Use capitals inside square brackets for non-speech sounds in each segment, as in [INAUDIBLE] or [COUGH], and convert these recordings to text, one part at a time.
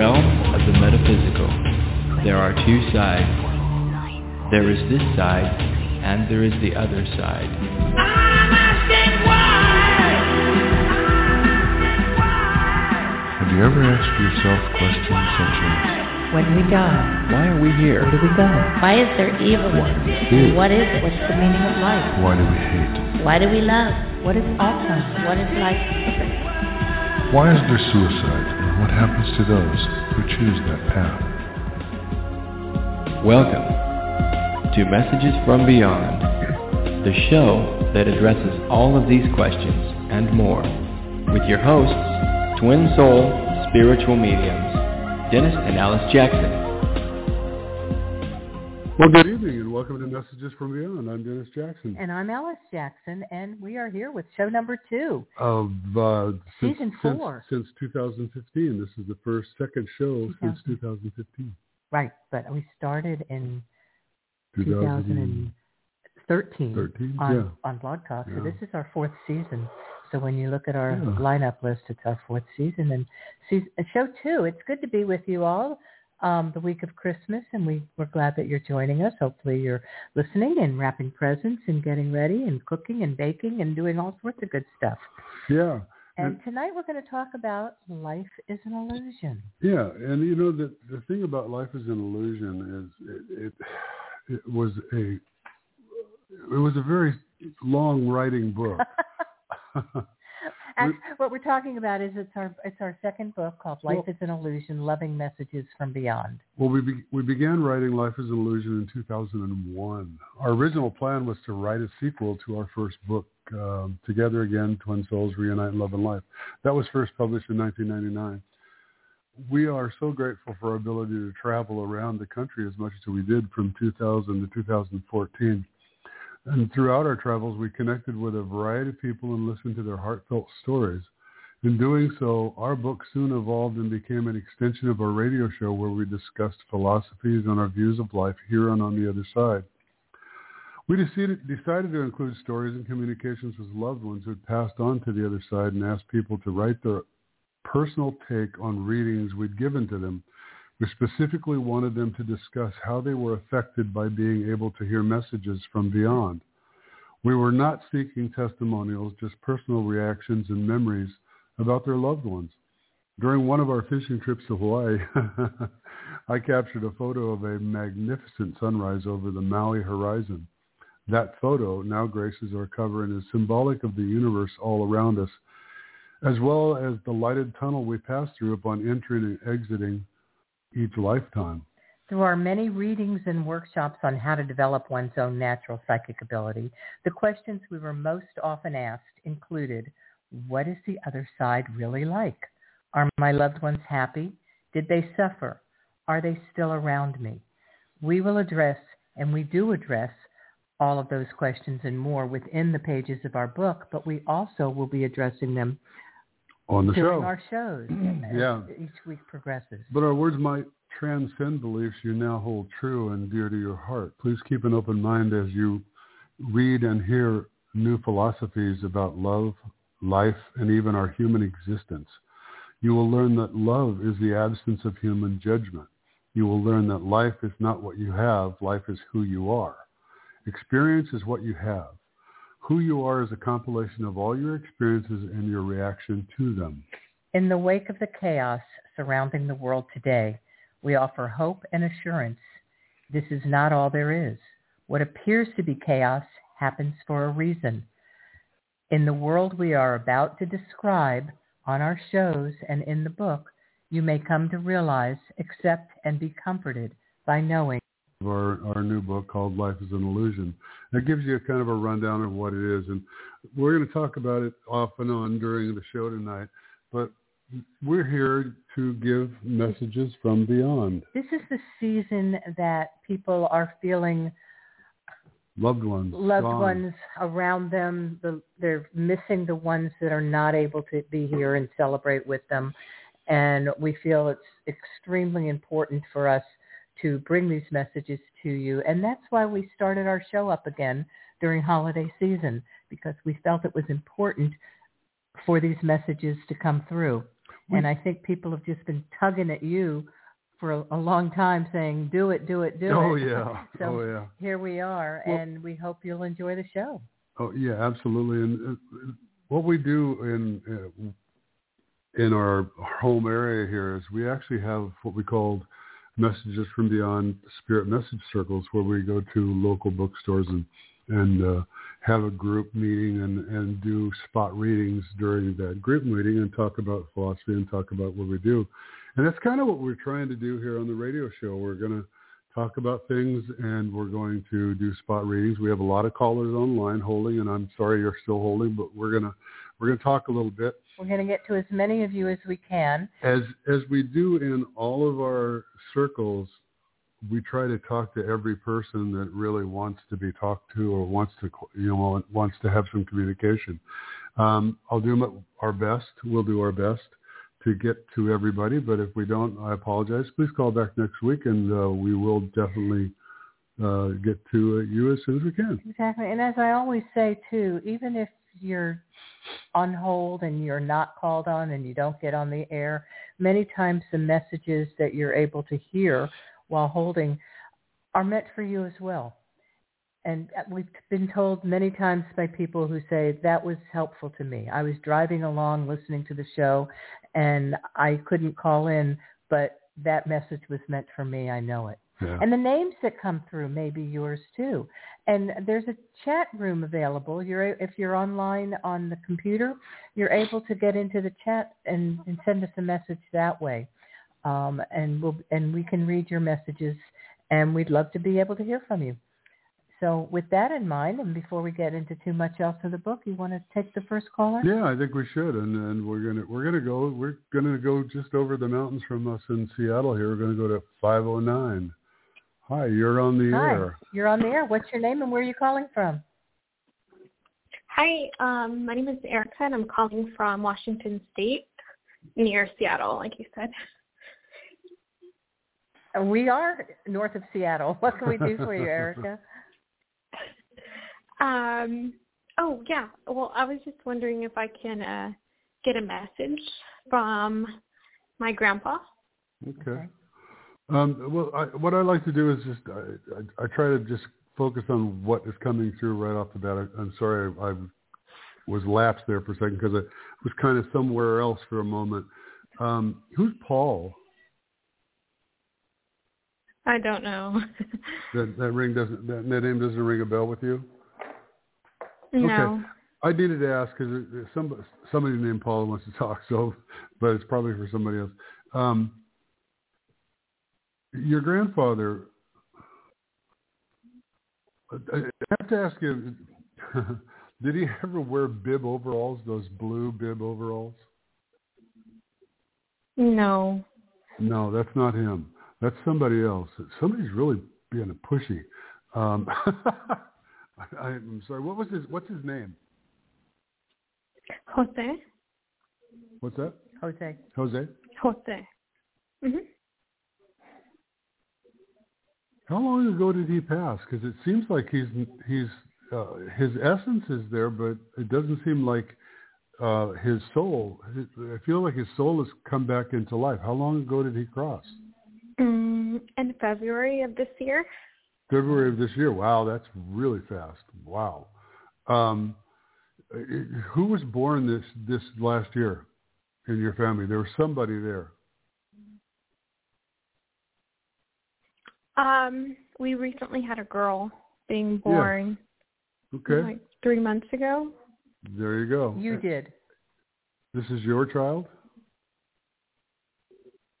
realm of the metaphysical, there are two sides. There is this side, and there is the other side. Have you ever asked yourself questions such as, When we die, Why are we here? where do we go? Why is there evil? Fear. What is it? What's the meaning of life? why do we hate? Why do we love? What is Alzheimer's? What is life? Why is there suicide? What happens to those who choose that path? Welcome to Messages from Beyond, the show that addresses all of these questions and more, with your hosts, twin soul spiritual mediums, Dennis and Alice Jackson. Welcome to Messages from Beyond. I'm Dennis Jackson. And I'm Alice Jackson, and we are here with show number two. Of uh, since, Season four. Since, 2015. This is the first second show since 2015. Right, but we started in 2013. 2013 on, yeah. on Blog Talk. So Yeah. this is our fourth season. So when you look at our Yeah. lineup list, it's our fourth season. And season, uh, show two, it's good to be with you all um, the week of Christmas. And we, we're glad that you're joining us. Hopefully you're listening and wrapping presents and getting ready and cooking and baking and doing all sorts of good stuff. Yeah. And tonight we're going to talk about life is an illusion. Yeah, and you know the the thing about life is an illusion is it it, it was a it was a very long writing book. [LAUGHS] What we're talking about is it's our it's our second book called Life Well- is an Illusion: Loving Messages from Beyond. Well, we be, we began writing Life is an Illusion in 2001. Our original plan was to write a sequel to our first book, um, Together Again: Twin Souls Reunite in Love and Life. That was first published in 1999. We are so grateful for our ability to travel around the country as much as we did from 2000 to 2014. And throughout our travels, we connected with a variety of people and listened to their heartfelt stories. In doing so, our book soon evolved and became an extension of our radio show where we discussed philosophies and our views of life here and on the other side. We decided, to include stories and communications with loved ones who had passed on to the other side and asked people to write their personal take on readings we'd given to them. We specifically wanted them to discuss how they were affected by being able to hear messages from beyond. We were not seeking testimonials, just personal reactions and memories about their loved ones. During one of our fishing trips to Hawaii, [LAUGHS] I captured a photo of a magnificent sunrise over the Maui horizon. That photo now graces our cover and is symbolic of the universe all around us, as well as the lighted tunnel we pass through upon entering and exiting each lifetime. Through our many readings and workshops on how to develop one's own natural psychic ability, the questions we were most often asked included, what is the other side really like? Are my loved ones happy? Did they suffer? Are they still around me? We will address, and we do address, all of those questions and more within the pages of our book, but we also will be addressing them On the during show. our shows [CLEARS THROAT] Yeah. each week progresses. But our words might transcend beliefs you now hold true and dear to your heart. Please keep an open mind as you read and hear new philosophies about love, life, and even our human existence. You will learn that love is the absence of human judgment. You will learn that life is not what you have, life is who you are. Experience is what you have. Who you are is a compilation of all your experiences and your reaction to them. In the wake of the chaos surrounding the world today, we offer hope and assurance. This is not all there is. What appears to be chaos happens for a reason. In the world we are about to describe on our shows and in the book, you may come to realize, accept, and be comforted by knowing of our, our new book called Life is an Illusion. That gives you a kind of a rundown of what it is. And we're going to talk about it off and on during the show tonight. But we're here to give messages from beyond. this is the season that people are feeling Loved ones. loved gone. ones around them. The, they're missing the ones that are not able to be here and celebrate with them. And we feel it's extremely important for us to bring these messages to you. And that's why we started our show up again during holiday season, because we felt it was important for these messages to come through. and I think people have just been tugging at you for a, a long time, saying, "Do it, do it, do oh, it." yeah. [LAUGHS] so oh yeah. here we are, Well- and we hope you'll enjoy the show. Oh yeah, absolutely. And uh, what we do in uh, in our home area here is we actually have what we call messages from beyond spirit message circles, where we go to local bookstores and and uh, have a group meeting and and do spot readings during that group meeting and talk about philosophy and talk about what we do. And that's kind of what we're trying to do here on the radio show. We're going to talk about things and we're going to do spot readings. We have a lot of callers online holding and I'm sorry you're still holding, but we're going to we're going to talk a little bit We're going to get to as many of you as we can. as as we do in all of our circles. We try to talk to every person that really wants to be talked to or wants to you know wants to have some communication. Um, I'll do my, our best. We'll do our best to get to everybody. But if we don't, I apologize. Please call back next week, and uh, we will definitely uh, get to uh, you as soon as we can. Exactly. And as I always say too, even if you're on hold and you're not called on and you don't get on the air, many times the messages that you're able to hear while holding are meant for you as well. And we've been told many times by people who say that was helpful to me. I was driving along listening to the show and I couldn't call in, but that message was meant for me. I know it. Yeah. And the names that come through may be yours too. And there's a chat room available. You're if you're online on the computer, you're able to get into the chat and, and send us a message that way. Um, and we'll and we can read your messages, and we'd love to be able to hear from you. So with that in mind, and before we get into too much else of the book, you want to take the first caller? Yeah, I think we should, and and we're gonna we're gonna go we're gonna go just over the mountains from us in Seattle. Here, we're gonna go to 509. Hi, you're on the Hi, air. you're on the air. What's your name and where are you calling from? Hi, um, my name is Erica, and I'm calling from Washington State, near Seattle, like you said. We are north of Seattle. What can we do for you, Erica? [LAUGHS] Um, oh yeah. Well, I was just wondering if I can uh, get a message from my grandpa. Okay. Um, well, I, what I like to do is just I, I, I try to just focus on what is coming through right off the bat. I, I'm sorry I, I was lapsed there for a second because I was kind of somewhere else for a moment. Um, who's Paul? I don't know. [LAUGHS] That that ring doesn't that, that name doesn't ring a bell with you? no. Okay. I needed to ask because somebody, somebody named Paul wants to [LAUGHS] talk, so but it's probably for somebody else. Um, your grandfather, I I have to ask you, [LAUGHS] did he ever wear bib overalls? Those blue bib overalls? No. No, that's not him. That's somebody else. Somebody's really being a pushy. Um, [LAUGHS] I, I'm sorry. What was his? What's his name? Jose. What's that? Jose. Jose. Jose. Mhm. How long ago did he pass? Because it seems like he's he's uh, his essence is there, but it doesn't seem like uh, his soul. I feel like his soul has come back into life. How long ago did he cross? Mm, in February of this year. February of this year. Wow, that's really fast. Wow. Um, who was born this this last year in your family? There was somebody there. Um, we recently had a girl being born Okay, like three months ago. there you go. You did. This is your child.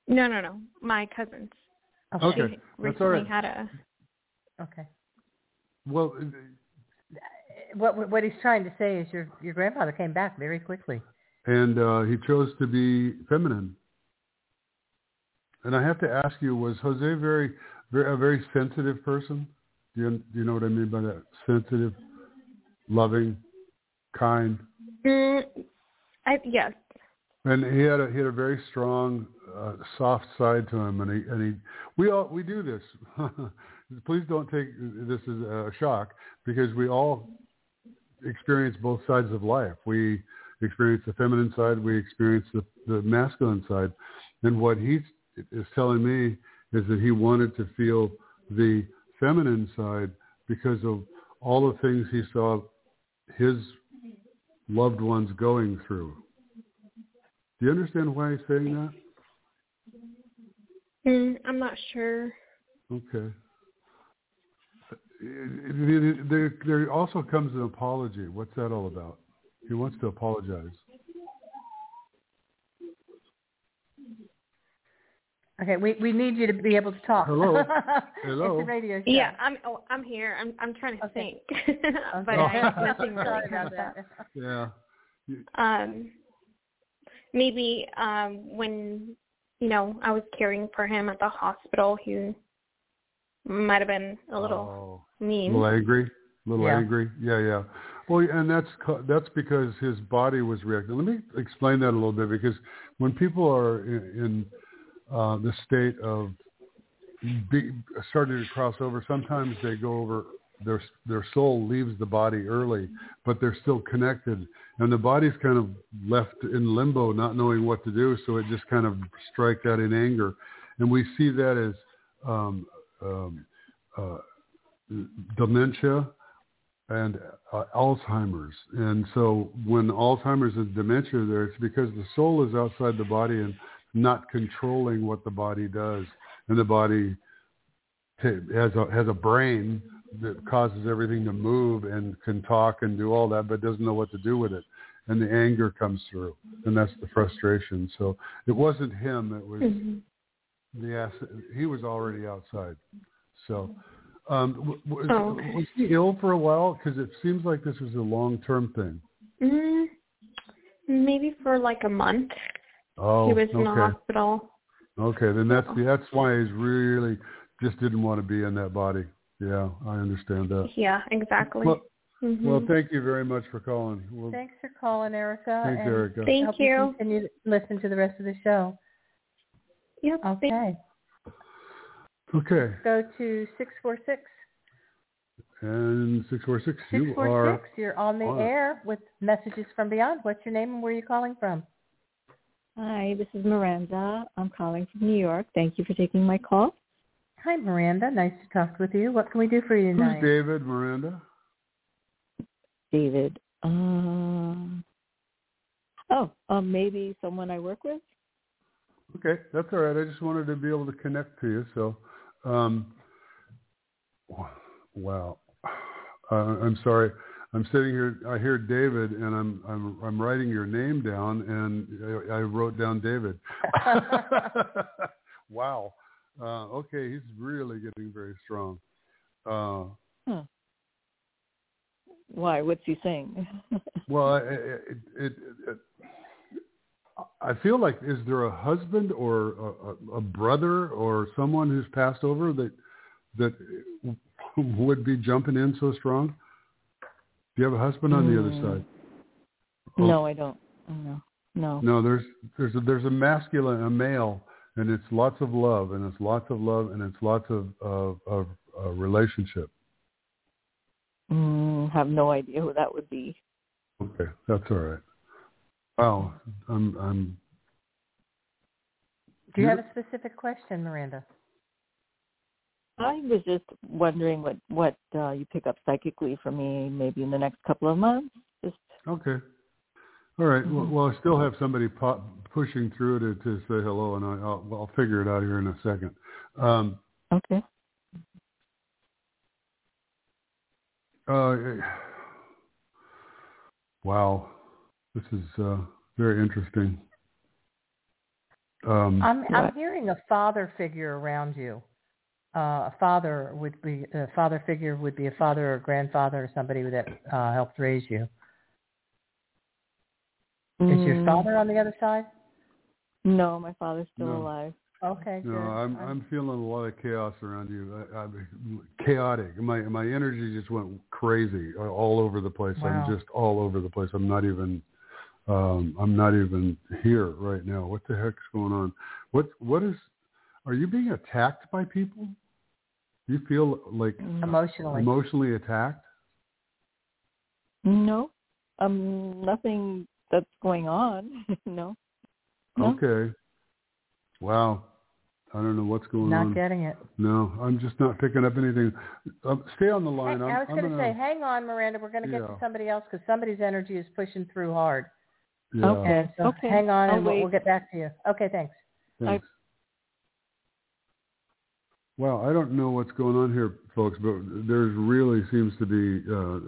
No, no, no. My cousins. Okay, She that's recently all right. had a. Okay. Well, What what he's trying to say is your your grandfather came back very quickly. and uh, he chose to be feminine. And I have to ask you, was Jose very, very a very sensitive person? Do you do you know what I mean by that? Sensitive, loving, kind, Mm, I yes. and he had a he had a very strong, uh, soft side to him. And he and he we all we do this. [LAUGHS] Please don't take this as a shock because we all experience both sides of life. We experience the feminine side, we experience the, the masculine side. And what he is telling me is that he wanted to feel the feminine side because of all the things he saw his loved ones going through. Do you understand why he's saying that? Mm, I'm not sure. Okay. There, there also comes an apology. What's that all about? He wants to apologize. Okay, we we need you to be able to talk. Hello. [LAUGHS] Hello. it's a radio show. Yeah, I'm. Oh, I'm here. I'm. I'm trying to Okay. think, [LAUGHS] but Oh. I have nothing really Sorry about that. Yeah. Um, maybe um when you know I was caring for him at the hospital, he might have been a little Oh. mean. little angry, A little Yeah. angry. Yeah, yeah. Well, and that's that's because his body was reacting. Let me explain that a little bit because when people are in, in uh, the state of be, starting to cross over, sometimes they go over. Their their soul leaves the body early, but they're still connected, and the body's kind of left in limbo, not knowing what to do. So it just kind of strikes out in anger, and we see that as um, um, uh, dementia and uh, Alzheimer's. And so when Alzheimer's and dementia there, it's because the soul is outside the body and not controlling what the body does. And the body has a, has a brain that causes everything to move and can talk and do all that, but doesn't know what to do with it. And the anger comes through, and that's the frustration. So it wasn't him; it was Mhm. the ass- He was already outside. So um, w- w- Oh, okay. was he ill for a while? Because it seems like this is a long-term thing. Mm, maybe for like a month. Oh, he was in the hospital. Okay, then that's that's why he's really just didn't want to be in that body. Yeah, I understand that. Yeah, exactly. Well, Mhm. well, thank you very much for calling. Well, Thanks for calling, Erica. thanks, and Erica. Thank you. And you listen to the rest of the show. Yep. thank- Okay. Okay, Go to 646. and six four six. You are 646. You're on the on air with Messages from Beyond. What's your name and where are you calling from? Hi, this is Miranda. I'm calling from New York. Thank you for taking my call. Hi, Miranda. Nice to talk with you. What can we do for you who's tonight? David Miranda? David. Um, oh, um, maybe someone I work with? Okay, that's all right. I just wanted to be able to connect to you. So, um, wow. Uh, I'm sorry. I'm sitting here. I hear David, and I'm I'm I'm writing your name down, and I, I wrote down David. [LAUGHS] wow. Uh, okay, he's really getting very strong. Uh, Why? What's he saying? [LAUGHS] well, it, it, it, it, I feel like is there a husband or a, a, a brother or someone who's passed over that that would be jumping in so strong? Do you have a husband on the other Mm. side? no, I don't. No, no. No, there's there's a, there's a masculine, a male, and it's lots of love, and it's lots of love, and it's lots of of, of uh, relationship. Mm, have no idea who that would be. Okay, that's all right. Wow, I'm I'm Do you have a specific question, Miranda? I was just wondering what what uh, you pick up psychically for me, maybe in the next couple of months. Just Okay. All right. Well, Mhm. well, I still have somebody pop, pushing through to, to say hello, and I, I'll, I'll figure it out here in a second. Um, okay. uh, wow, this is uh, very interesting. Um, I'm I'm hearing a father figure around you. Uh, a father would be a father figure would be a father or grandfather or somebody that uh, helped raise you. Is your Mm, father on the other side? No, my father's still No. alive. Okay, no, good. I'm I'm feeling a lot of chaos around you. I, I'm chaotic. My my energy just went crazy uh, all over the place. Wow. I'm just all over the place. I'm not even um, I'm not even here right now. What the heck's going on? What what is? Are you being attacked by people? Do you feel like emotionally. emotionally attacked? No, um, nothing that's going on. [LAUGHS] no. no. Okay. Wow. I don't know what's going Not on. Not getting it. No, I'm just not picking up anything. Um, stay on the Hey, line. I'm, I was going to say, hang on, Miranda. We're going to get Yeah. to somebody else because somebody's energy is pushing through hard. yeah, Okay. And so hang on, I'll and we'll, we'll get back to you. Okay, thanks. Thanks. Well, I don't know what's going on here, folks, but there really seems to be uh,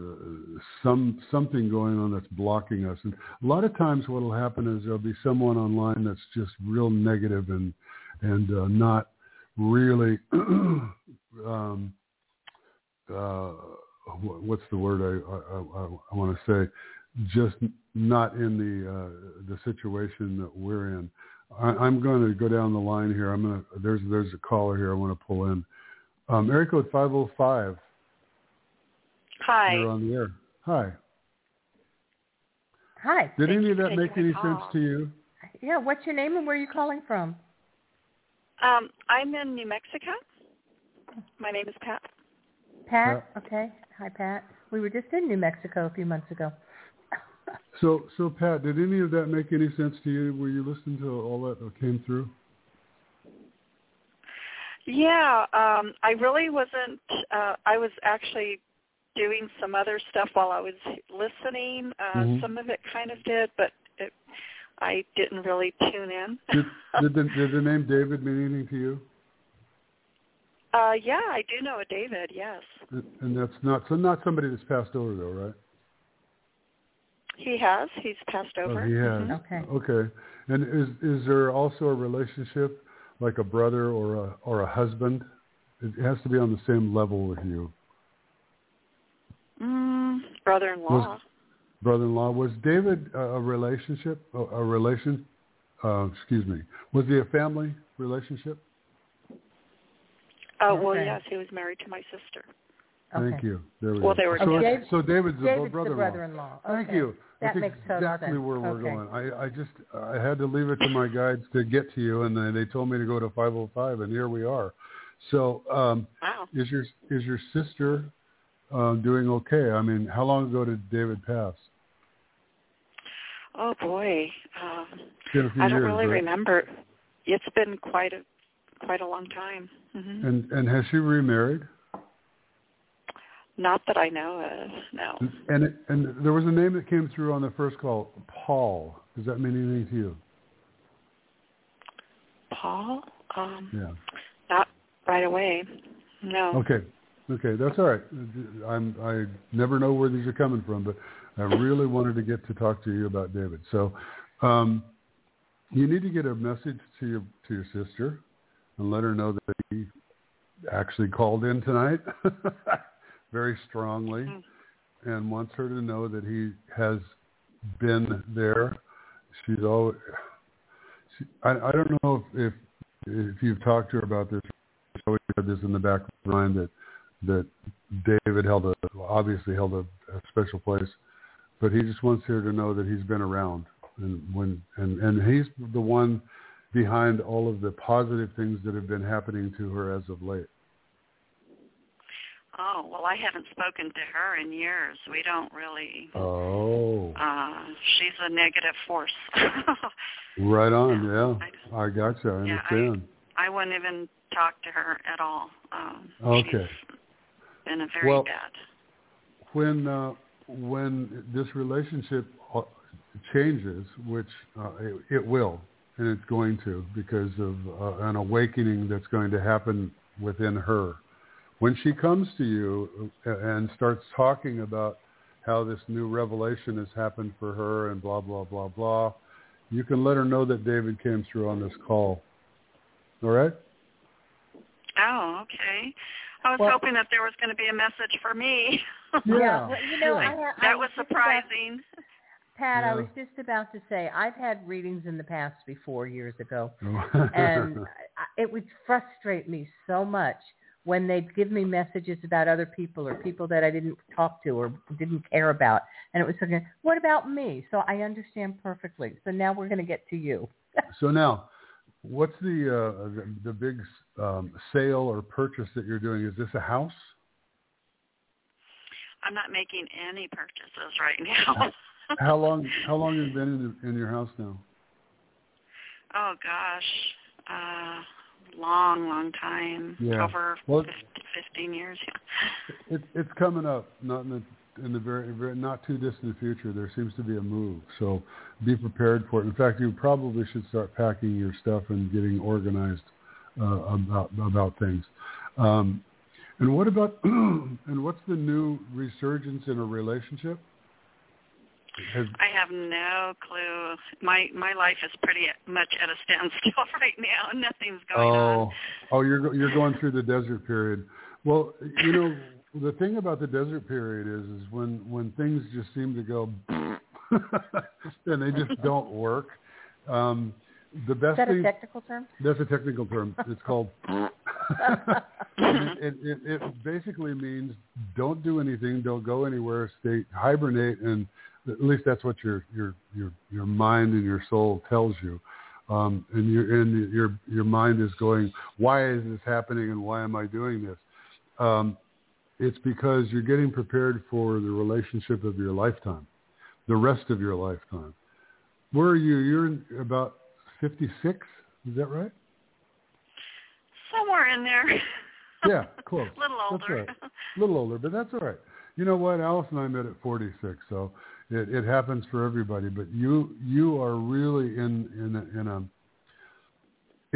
some something going on that's blocking us. And a lot of times, what will happen is there'll be someone online that's just real negative and and uh, not really [CLEARS THROAT] um, uh, what's the word I I, I, I want to say? Just not in the uh, the situation that we're in. I, I'm going to go down the line here. I'm going to there's there's a caller here I want to pull in. Um, area code 505. Hi. You're on the air. Hi. Hi. Did Thank any of that make any call. sense to you? Yeah, what's your name and where are you calling from? Um, I'm in New Mexico. My name is Pat. Pat. Okay. Hi, Pat. We were just in New Mexico a few months ago. So, so Pat, did any of that make any sense to you? Were you listening to all that that came through? Yeah, um, I really wasn't. Uh, I was actually doing some other stuff while I was listening. Uh, Mhm. Some of it kind of did, but it, I didn't really tune in. Did, did, the, [LAUGHS] did the name David mean anything to you? uh, yeah, I do know a David. Yes, And- And that's not so not somebody that's passed over though, right? He has. He's passed over. Oh, he has. Mhm. Okay. Okay. And is is there also a relationship like a brother or a or a husband? It has to be on the same level with you. Mm, brother-in-law. Brother-in-law was David a, a relationship a, a relation? Uh, excuse me. Was he a family relationship? Oh, well, yes, he was married to my sister. Thank Okay. you. There we Well, go. they were so, together. it's- so David's the David's the brother-in-law. brother-in-law. Thank Okay. you. That That's makes exactly sense. where we're Okay. going. I, I just I had to leave it to my guides to get to you, and then they told me to go to 505, and here we are. So, um, Wow. is your is your sister uh, doing okay? I mean, how long ago did David pass? Oh boy. Um, been a few I don't years, really right? remember. It's been quite a quite a long time. hmm And and has she remarried? Not that I know of. No. And it, and there was a name that came through on the first call, Paul. Does that mean anything to you? Paul? Um, Yeah. Not right away. No. Okay. Okay, that's all right. I'm I never know where these are coming from, but I really wanted to get to talk to you about David. So, um, you need to get a message to your to your sister and let her know that he actually called in tonight [LAUGHS] very strongly Mm. and wants her to know that he has been there. She's always. She, I, I don't know if, if if you've talked to her about this. She's always had this in the back of her mind that that David held a obviously held a, a special place, but he just wants her to know that he's been around and when and and he's the one behind all of the positive things that have been happening to her as of late. Oh well, I haven't spoken to her in years. We don't really. Oh, Uh, she's a negative force. [LAUGHS] right on. Yeah, I gotcha. I Yeah, I- understand. I wouldn't even talk to her at all. Um, Okay. Been a very Well- bad. when uh, when this relationship uh, changes, which uh, it, it will, and it's going to because of uh, an awakening that's going to happen within her. When she comes to you and starts talking about how this new revelation has happened for her and blah blah blah blah, you can let her know that David came through on this call. All right? Oh, okay. I was Well- hoping that there was going to be a message for me. Yeah. [LAUGHS] well, you know, yeah. I, I that was just about- surprising. Pat, I was just about to say I've had readings in the past before years ago, oh. and [LAUGHS] it would frustrate me so much when they'd give me messages about other people or people that I didn't talk to or didn't care about, and it was like, "What about me?" So I understand perfectly. So now we're going to get to you. [LAUGHS] So now, what's the uh, the, the big um, sale or purchase that you're doing? Is this a house? I'm not making any purchases right now. [LAUGHS] how long? [LAUGHS] How long have you been in, in your house now? Oh gosh, uh, long, long time. Yeah. Over Well, 50, 15 years. It, it's coming up, not in the in the very, very not too distant future. There seems to be a move, so be prepared for it. In fact, you probably should start packing your stuff and getting organized uh, about about things. Um, and what about [CLEARS THROAT] and what's the new resurgence in a relationship? Has, I have no clue. My my life is pretty much at a standstill [LAUGHS] right now. Nothing's going oh, on. oh, you're you're going through the desert period. Well, you know, the thing about the desert period is is when when things just seem to go [LAUGHS] and they just don't work. Um, the best Is that thing a technical term? that's a technical term. It's called. [LAUGHS] it, it, it basically means don't do anything, don't go anywhere, stay hibernate, and at least that's what your your your your mind and your soul tells you. Um, and your and your your mind is going, why is this happening, and why am I doing this? Um, it's because you're getting prepared for the relationship of your lifetime, the rest of your lifetime. Where are you? You're about 56. Is that right? Somewhere in there. [LAUGHS] Yeah, close. A little That's older. right. A little older, but that's all right. You know what? Alice and I met at 46, so it, it happens for everybody. But you you are really in in a, in a.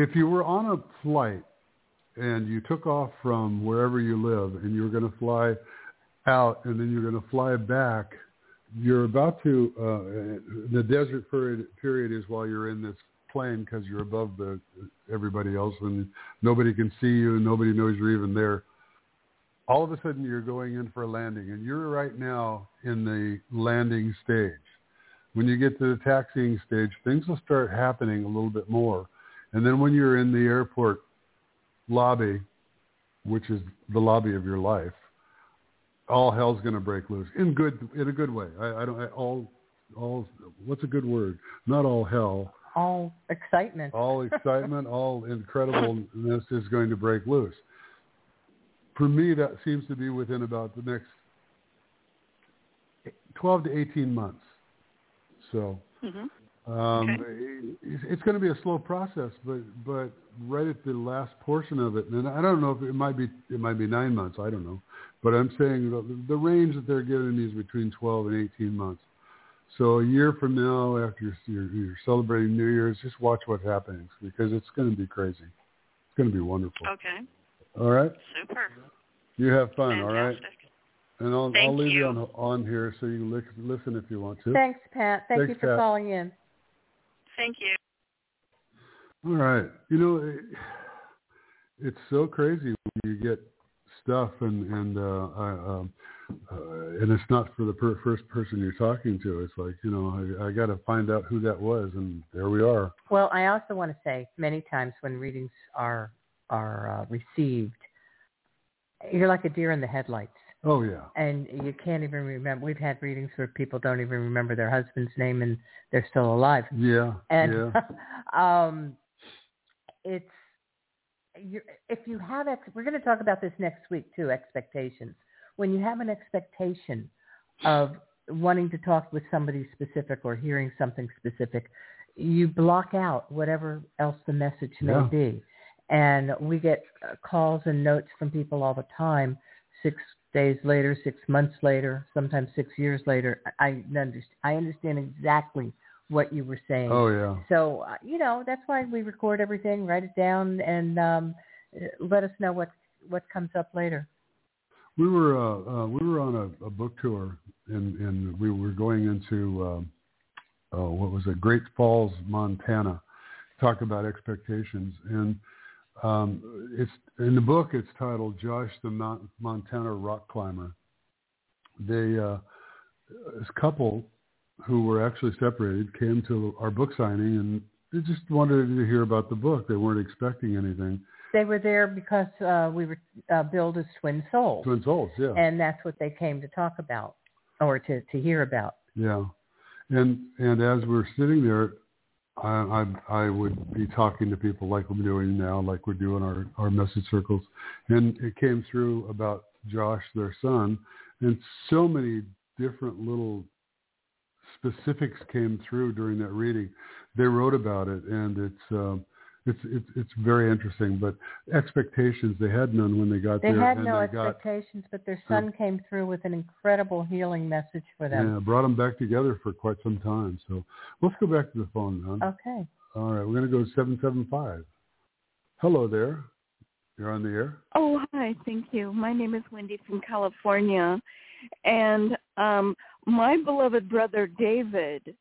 If you were on a flight and you took off from wherever you live and you were going to fly out and then you're going to fly back, you're about to. Uh, the desert period period is while you're in this plane because you're above the everybody else and nobody can see you and nobody knows you're even there all of a sudden you're going in for a landing and you're right now in the landing stage. When you get to the taxiing stage things will start happening a little bit more. And then when you're in the airport lobby which is the lobby of your life all hell's going to break loose in good in a good way. I, I don't I, all all what's a good word? Not all hell. All excitement. all [LAUGHS] excitement, all incredibleness is going to break loose. For me, that seems to be within about the next 12 to 18 months. So hmm um, Okay. it's, it's going to be a slow process, but but right at the last portion of it, and I don't know if it might be it might be nine months. I don't know, but I'm saying the, the range that they're giving me is between 12 and 18 months. So a year from now, after you're, you're celebrating New Year's, just watch what's happening because it's going to be crazy. It's going to be wonderful. Okay. All right, Super. you have fun. All right, and I'll, Thank I'll leave you you. on on here so you can listen if you want to. Thanks, Pat. Thank Thanks, you for Pat. calling in. Thank you. All right. You know, it, it's so crazy when you get stuff and and uh, I, um, uh, and it's not for the per- first person you're talking to. It's like you know, I, I got to find out who that was, and there we are. Well, I also want to say many times when readings are are uh, received, you're like a deer in the headlights, Oh yeah. and you can't even remember. We've had readings where people don't even remember their husband's name and they're still alive. Yeah. And yeah. [LAUGHS] um, it's you're, if you have ex- we're going to talk about this next week too. Expectations. When you have an expectation of wanting to talk with somebody specific or hearing something specific, you block out whatever else the message may Yeah. be. And we get uh, calls and notes from people all the time. Six days later, six months later, sometimes six years later. I understand. I understand exactly what you were saying. Oh yeah. So uh, you know that's why we record everything, write it down, and um, uh, let us know what what comes up later. We were uh, uh, we were on a, a book tour, and and we were going into um, uh, what was it, Great Falls, Montana. Talk about expectations, and um, it's in the book. It's titled "Josh the Mount, Montana Rock Climber." They uh, this couple who were actually separated came to our book signing, and they just wanted to hear about the book. They weren't expecting anything. They were there because uh, we were uh, billed as twin souls, Twin souls, yeah. and that's what they came to talk about or to to hear about. Yeah, and and as we're sitting there, I, I I would be talking to people like we're doing now, like we're doing our our message circles, and it came through about Josh, their son, and so many different little specifics came through during that reading. They wrote about it, and it's um, it's it's it's very interesting. But expectations they had none when they got there. They there. had and no they got, expectations, but their son came through with an incredible healing message for them. yeah, brought them back together for quite some time. So let's go back to the phone, now. Okay. All right, we're going to go to seven seven five. Hello there. You're on the air. Oh, hi. Thank you. My name is Wendy from California. And um, my beloved brother David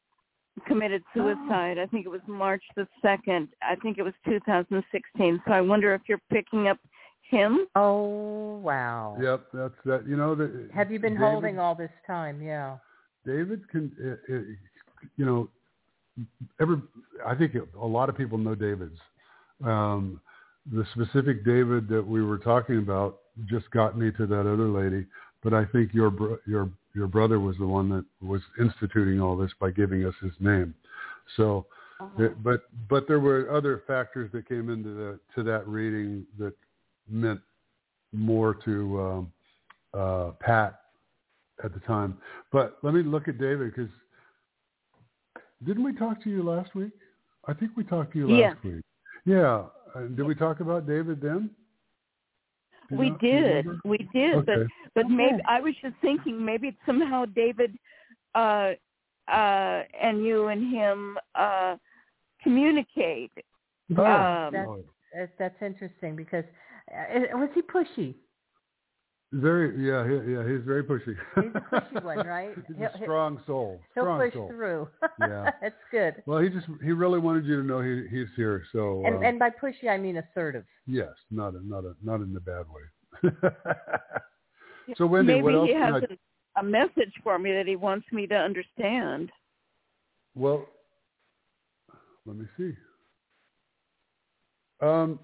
committed suicide. I think it was March the 2nd. I think it was 2016. So I wonder if you're picking up him. Oh, wow. Yep, that's that. You know that. Have you been David, holding all this time? Yeah. David can, uh, uh, you know, every. I think a lot of people know David's. Um, the specific David that we were talking about just got me to that other lady, but I think your bro- your your brother was the one that was instituting all this by giving us his name. So, it- but but there were other factors that came into the to that reading that meant more to um, uh, Pat at the time. But let me look at David because didn't we talk to you last week? I think we talked to you last Yes. week. Yeah. Uh, did we talk about David then? Do you we know- did. remember? We did. But Okay. but maybe Okay. I was just thinking maybe somehow David uh uh and you and him uh communicate. Oh, Um, That's, that's, that's interesting because uh, was he pushy? Very yeah, he, yeah. He's very pushy. He's a pushy one, [LAUGHS] right? he's He'll- a he'll- strong soul. He'll push soul. through. [LAUGHS] Yeah. that's good. Well, he just he really wanted you to know he he's here. So And um, and by pushy I mean assertive. yes, not a, not a, not in the bad way. [LAUGHS] so Wendy, maybe what else he has I a, a message for me that he wants me to understand. Well, let me see. Um,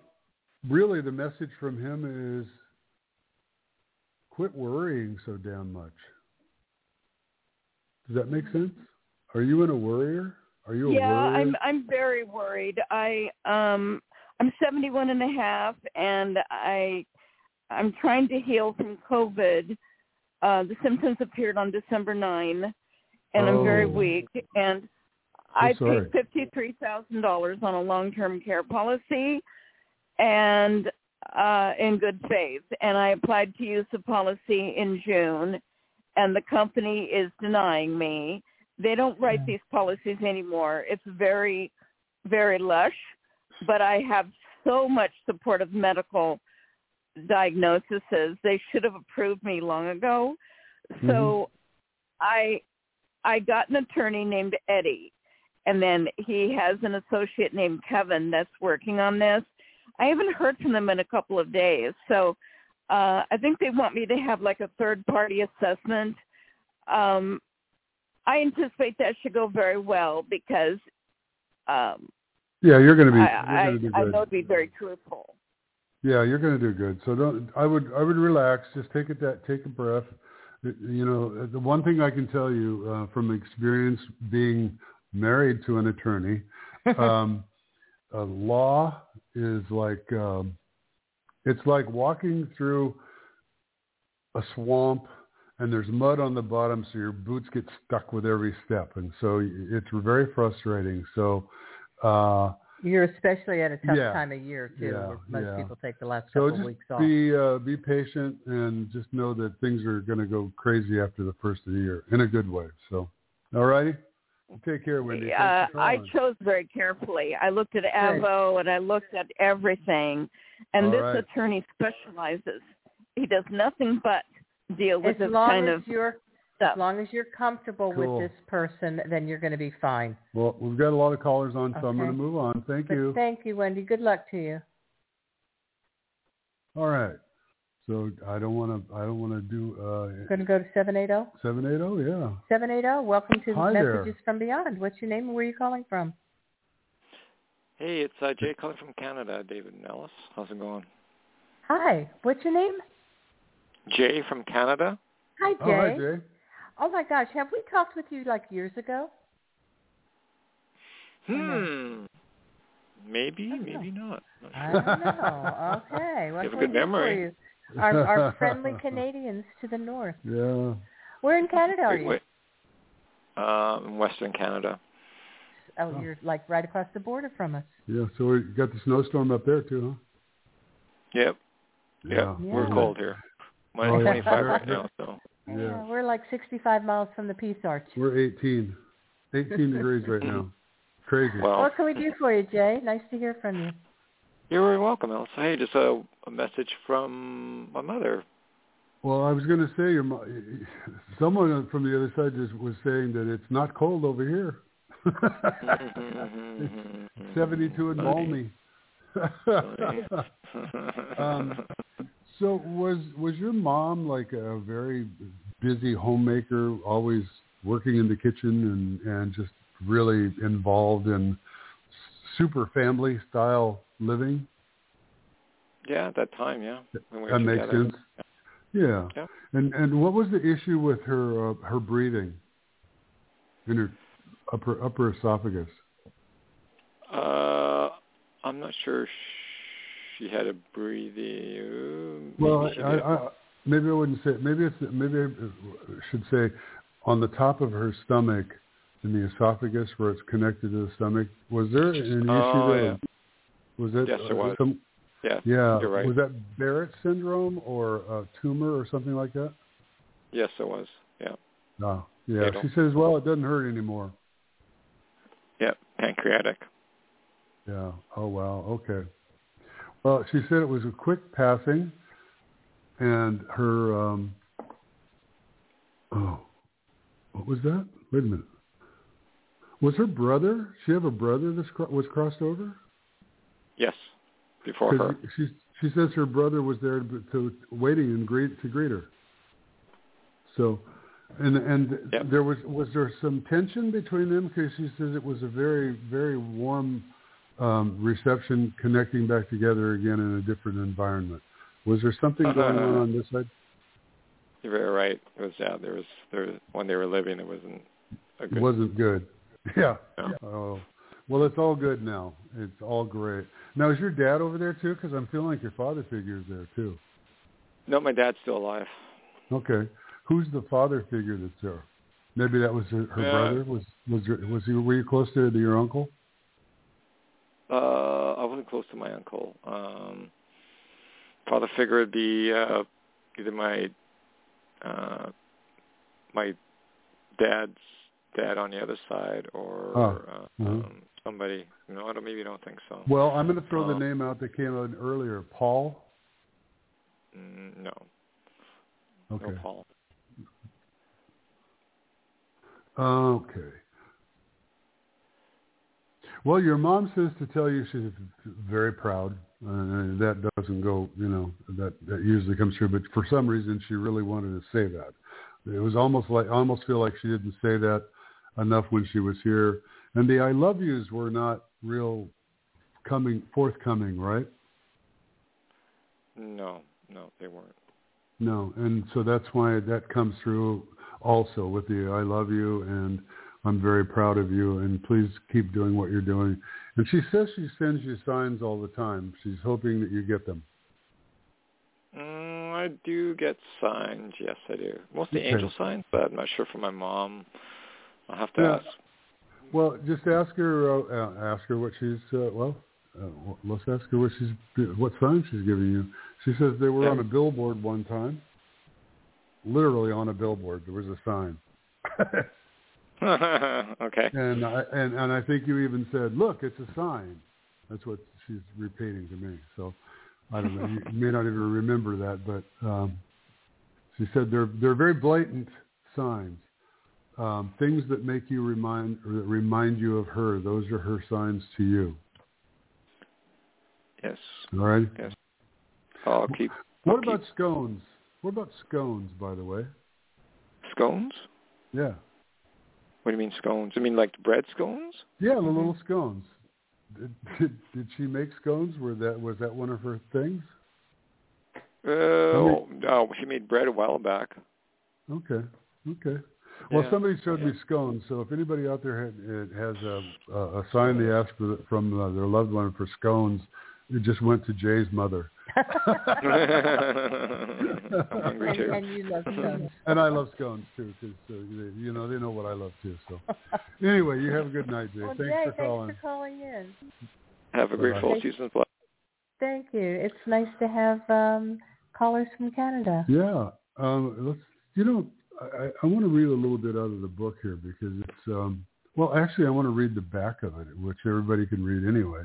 really, the message from him is quit worrying so damn much. Does that make sense? Are you in a worrier? Are you a yeah. I'm I'm very worried. I um I'm 71 and a half and I I'm trying to heal from COVID. Uh the symptoms appeared on December 9 and I'm very Oh. weak and I paid $53,000 on a long-term care policy and uh in good faith and I applied to use the policy in June and the company is denying me they don't write these policies anymore. It's very, very lush, but I have so much supportive medical diagnoses. They should have approved me long ago. So I I got an attorney named Eddie and then he has an associate named Kevin that's working on this. I haven't heard from them in a couple of days. So uh I think they want me to have like a third party assessment. Um I anticipate that should go very well because um, yeah, you're going to be. I, I, I know to be very truthful. Yeah, you're going to do good. So don't. I would. I would relax. Just take it. That. Take a breath. You know, the one thing I can tell you uh, from experience being married to an attorney, [LAUGHS] um, uh, law is like um, it's like walking through a swamp and there's mud on the bottom, so your boots get stuck with every step, and so it's very frustrating. So. Uh, You're especially at a tough Yeah. time of year too. Yeah, most yeah. people take the last So couple of just weeks off. be uh, be patient and just know that things are going to go crazy after the first of the year in a good way. So, all righty, take care, Wendy. Uh, I chose very carefully. I looked at Avvo and I looked at everything, and All this right. attorney specializes. He does nothing but deal with as this long kind as of you're stuff. as long as you're comfortable Cool. with this person, then you're going to be fine. well, we've got a lot of callers on, so I'm going to move on. Thank But you. thank you, Wendy. Good luck to you. All right. So I don't want to. I don't want to do uh, Going to go to seven eight zero. seven eight zero. Yeah. Seven eight zero. Welcome to Hi there. Messages from Beyond. What's your name and where are you calling from? Hey, it's uh, Jay calling from Canada, David and Ellis. How's it going? Hi. What's your name? Jay from Canada? Hi, Jay. Oh, hi, Jay. Oh my gosh, have we talked with you like years ago? Hmm. Maybe, I don't maybe not. Not I don't know. [LAUGHS] Okay. What You have a good we for memory. You? Our, our [LAUGHS] friendly Canadians to the north. Yeah. Where in Canada are Wait, you? wait. uh, in Western Canada. Oh, you're like right across the border from us. Yeah, so we got the snowstorm up there too, huh? Yep. Yeah. We're cold here. Minus Oh, yeah. 25 right [LAUGHS] now, so. Yeah, Yeah. we're like 65 miles from the Peace Arch. We're 18. 18 degrees right now. [LAUGHS] Crazy. Well, What can we do for you, Jay? Nice to hear from you. You're very welcome, Elsa. Hey, just a, a message from my mother. Well, I was going to say, your mo- someone from the other side just was saying that it's not cold over here. Mm-hmm. [LAUGHS] 72 in balmy. um, so was was your mom like a very busy homemaker, always working in the kitchen and and just really involved in super family style living? yeah, at that time, yeah. We That makes together. sense. Yeah. Yeah. And and what was the issue with her uh, her breathing in her upper upper esophagus? Uh, I'm not sure she had a breathing. Well, she I. I, maybe I wouldn't say. Maybe it's maybe I should say on the top of her stomach, in the esophagus where it's connected to the stomach. Was there an issue Oh, there? yeah. Was that Yes, there was. some? yeah, Yeah. you're right. Was that Barrett syndrome or a tumor or something like that? Yes, it was. Yeah. No. Yeah. Fatal. She says, well, it doesn't hurt anymore. Yeah, pancreatic. Yeah. Oh wow. Okay. Well, she said it was a quick passing, and her. um Oh, what was that? Wait a minute. Was her brother? She have a brother that was crossed over? Yes, before her. She she says her brother was there to, to waiting and greet to greet her. So, and and Yep. there was was there some tension between them because she says it was a very very warm um, reception, connecting back together again in a different environment. Was there something going on on this side? You're very right. It was yeah. There was there when they were living, it wasn't a good. It wasn't good. [LAUGHS] Yeah. No. Oh, well, it's all good now. It's all great. Now, is your dad over there too? Because I'm feeling like your father figure is there too. No, my dad's still alive. Okay. Who's the father figure that's there? Maybe that was her, her Yeah. brother. Was was there, was he? Were you close to, to your uncle? Uh, I wasn't close to my uncle. Um, father figure would be uh, either my uh, my dad's dad on the other side, or Oh, uh, mhm. um, somebody. No, I don't. Maybe you don't think so. Well, I'm going to throw the Oh. name out that came out earlier. Paul. Mm, no, Okay. no Paul. Okay. Well, your mom says to tell you she's very proud. Uh, that doesn't go, you know, that that usually comes true. But for some reason, she really wanted to say that. It was almost like, I almost feel like she didn't say that enough when she was here. And the "I love yous" were not real coming forthcoming, right? No, no, they weren't. No, and so that's why that comes through also with the I love you and I'm very proud of you and please keep doing what you're doing. And she says she sends you signs all the time. She's hoping that you get them. Mm, I do get signs. Yes, I do. Mostly Okay. angel signs, but I'm not sure for my mom. I'll have to Yeah. ask. Well, just ask her. Uh, ask her what she's. Uh, well, uh, let's ask her what she's. What sign she's giving you. She says they were on a billboard one time. Literally on a billboard, there was a sign. [LAUGHS] okay. And I and and I think you even said, "Look, it's a sign." That's what she's repeating to me. So I don't know. You may not even remember that, but um, she said they're they're very blatant signs, um, things that make you remind or that remind you of her. Those are her signs to you. Yes. All right. Yes. I'll keep. What I'll about scones? What about scones, by the way? Scones? Yeah. What do you mean scones? You mean like bread scones? Yeah, the little scones. Did, did, did she make scones? Were that was that one of her things? Uh, oh, no, she made bread a while back. Okay. Okay. Well, Yeah, somebody showed me scones. So if anybody out there had, has a, a, a sign they asked for, from uh, their loved one for scones, it just went to Jay's mother. I'm [LAUGHS] [LAUGHS] [LAUGHS] hungry and, too. and you love scones. and I love scones too, because uh, you know they know what I love too. So anyway, you have a good night, Jay. well, thanks Jay, for calling. thanks for calling in. Have a great Bye-bye. fall season. Bless. Thank you. It's nice to have um, callers from Canada. Yeah. Um, let's. You know, I, I want to read a little bit out of the book here because it's. Um, well, actually, I want to read the back of it, which everybody can read anyway.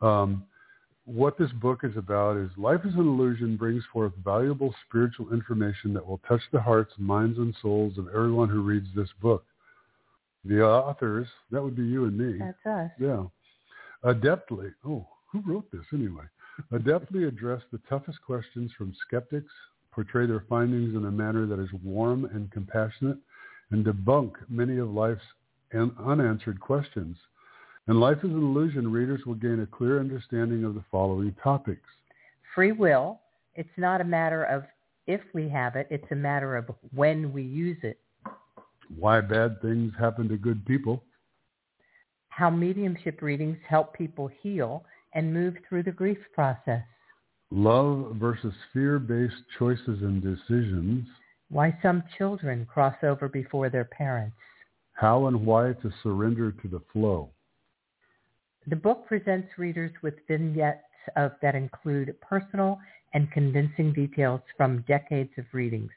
Um, what this book is about is life is an illusion brings forth valuable spiritual information that will touch the hearts, minds, and souls of everyone who reads this book. The authors, that would be you and me. That's us. Yeah. Adeptly, oh, who wrote this anyway? Adeptly address the toughest questions from skeptics, portray their findings in a manner that is warm and compassionate, and debunk many of life's unanswered questions. In Life is an Illusion, readers will gain a clear understanding of the following topics. Free will. It's not a matter of if we have it. It's a matter of when we use it. Why bad things happen to good people. How mediumship readings help people heal and move through the grief process. Love versus fear-based choices and decisions. Why some children cross over before their parents. How and why to surrender to the flow. The book presents readers with vignettes of, that include personal and convincing details from decades of readings.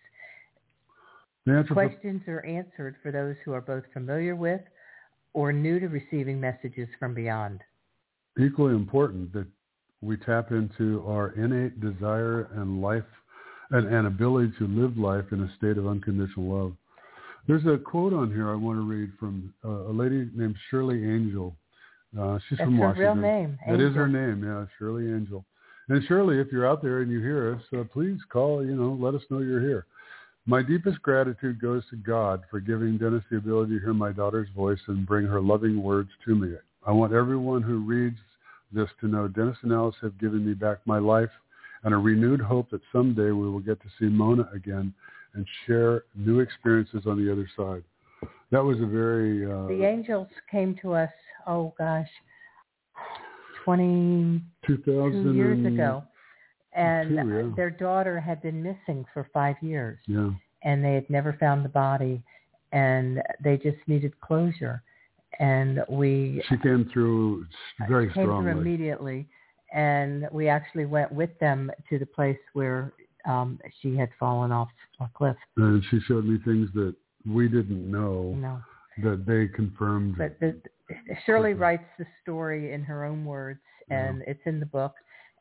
The Questions are answered for those who are both familiar with or new to receiving messages from beyond. equally important that we tap into our innate desire and life and, and ability to live life in a state of unconditional love. There's a quote on here I want to read from uh, a lady named Shirley Angel. Uh, she's That's from her real name. That is her name, yeah, Shirley Angel. And Shirley, if you're out there and you hear us, uh, please call, you know, let us know you're here. My deepest gratitude goes to God for giving Dennis the ability to hear my daughter's voice and bring her loving words to me. I want everyone who reads this to know Dennis and Alice have given me back my life and a renewed hope that someday we will get to see Mona again and share new experiences on the other side. That was a very uh, The angels came to us, oh gosh, 22 2000 years ago. And Two, yeah. their daughter had been missing for five years. Yeah. and they had never found the body and they just needed closure and we She came through very came strongly. through immediately and we actually went with them to the place where um she had fallen off a cliff. And she showed me things that we didn't know know that they confirmed. but the, shirley writes the story in her own words and it's in the book.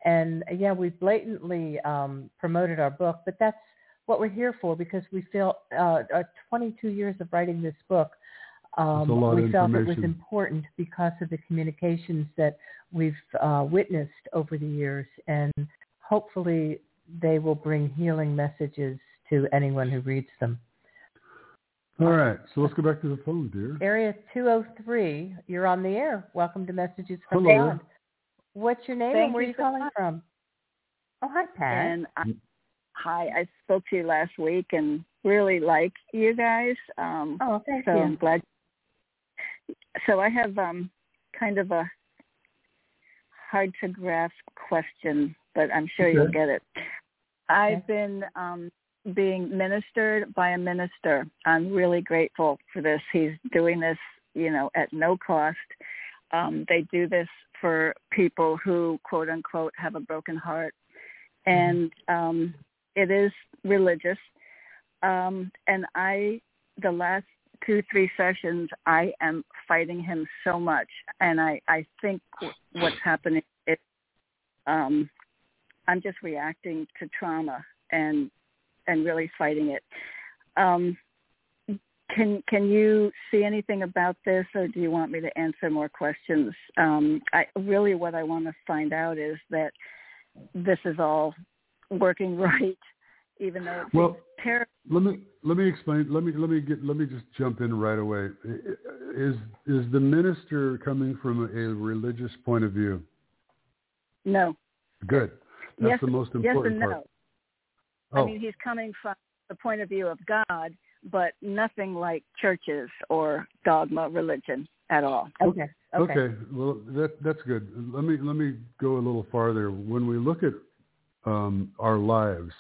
And yeah we blatantly um promoted our book but that's what we're here for because we feel uh, uh 22 years of writing this book um, a lot we of felt it was important because of the communications that we've uh, witnessed over the years, and hopefully they will bring healing messages to anyone who reads them. All right, so let's go back to the phone, dear. Area 203, you're on the air. Welcome to Messages from Hello. Beyond. What's your name Thank and where you are you so calling much. from? Oh, hi, Pat. And I, hi, I spoke to you last week and really like you guys. Um, oh, thank so you. I'm glad. So I have um, kind of a hard to grasp question, but I'm sure you'll get it. I've been um, being ministered by a minister. I'm really grateful for this. He's doing this, you know, at no cost. Um, they do this for people who, quote unquote, have a broken heart, and um, it is religious. Um, and I, the last two, three sessions, I am fighting him so much, and I, I think what's happening is um, I'm just reacting to trauma and and really fighting it. Um, can can you see anything about this, or do you want me to answer more questions? Um, I really what I want to find out is that this is all working [LAUGHS] right, even though it's Well, terrible. let me let me explain. Let me let me get let me just jump in right away. Is is the minister coming from a religious point of view? No. Good. That's yes, the most yes important and no. part. I Oh. mean, he's coming from the point of view of God, but nothing like churches or dogma religion at all. Okay. Okay. Okay. Well, that that's good. Let me let me go a little farther. When we look at um, our lives,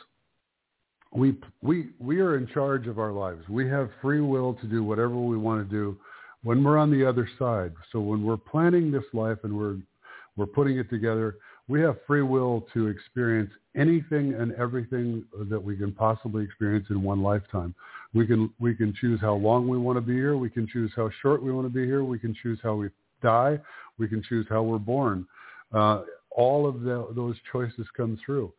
we we we are in charge of our lives. We have free will to do whatever we want to do when we're on the other side. So when we're planning this life and we're we're putting it together, we have free will to experience anything and everything that we can possibly experience in one lifetime. We can we can choose how long we want to be here. We can choose how short we want to be here. We can choose how we die. We can choose how we're born. Uh, all of the, those choices come through,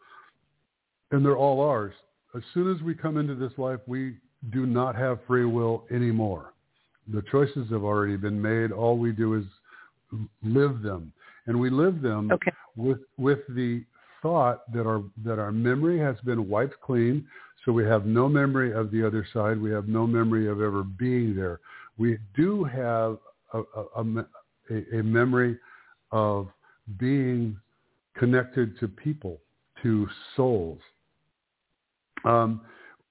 and they're all ours as soon as we come into this life, we do not have free will anymore. The choices have already been made. All we do is live them, and we live them okay. with with the thought that our that our memory has been wiped clean, so we have no memory of the other side. We have no memory of ever being there. We do have a, a, a, a memory of being connected to people, to souls, um,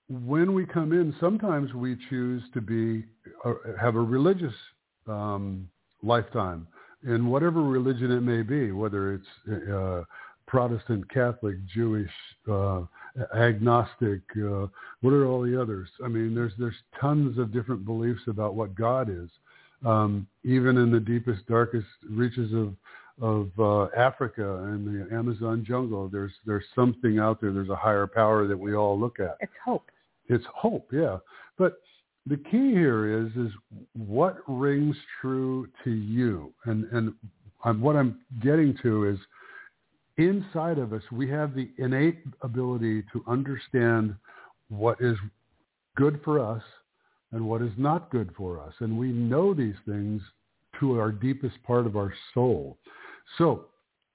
when we come in, sometimes we choose to be uh, have a religious um, lifetime in whatever religion it may be, whether it's uh, Protestant, Catholic, Jewish, uh, agnostic, uh, what are all the others? I mean, there's there's tons of different beliefs about what God is. Um, even in the deepest, darkest reaches of of uh, Africa and the Amazon jungle. There's there's something out there. There's a higher power that we all look at. It's hope. It's hope, yeah. But the key here is is what rings true to you, and and I'm, what I'm getting to is inside of us we have the innate ability to understand what is good for us and what is not good for us, and we know these things to our deepest part of our soul. So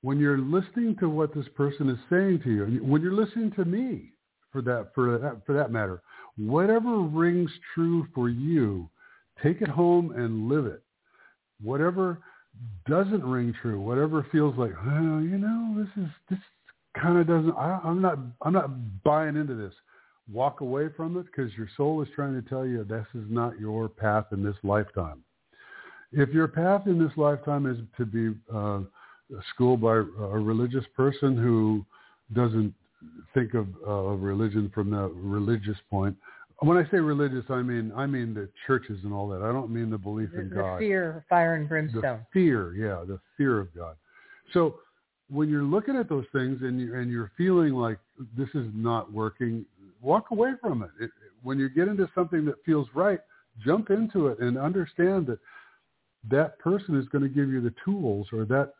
when you're listening to what this person is saying to you, when you're listening to me, for that for that for that matter, whatever rings true for you, take it home and live it. Whatever doesn't ring true, whatever feels like, you know, this is this kind of doesn't. I, I'm not I'm not buying into this. Walk away from it because your soul is trying to tell you this is not your path in this lifetime. If your path in this lifetime is to be uh, schooled by a religious person who doesn't think of uh, religion from the religious point. When I say religious, I mean I mean the churches and all that. I don't mean the belief the, in the God. fear, fire and brimstone. The fear, yeah, the fear of God. So when you're looking at those things and you and you're feeling like this is not working, walk away from it. it. When you get into something that feels right, jump into it and understand that that person is going to give you the tools or that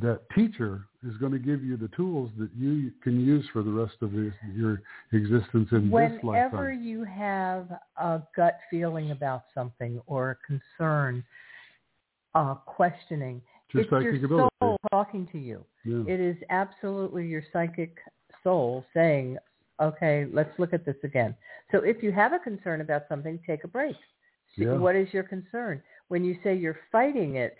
that teacher is going to give you the tools that you can use for the rest of your existence in Whenever this lifetime. Whenever you have a gut feeling about something or a concern, uh, questioning, it's, it's your ability. soul talking to you. Yeah. It is absolutely your psychic soul saying, okay, let's look at this again. So if you have a concern about something, take a break. Yeah. What is your concern? When you say you're fighting it,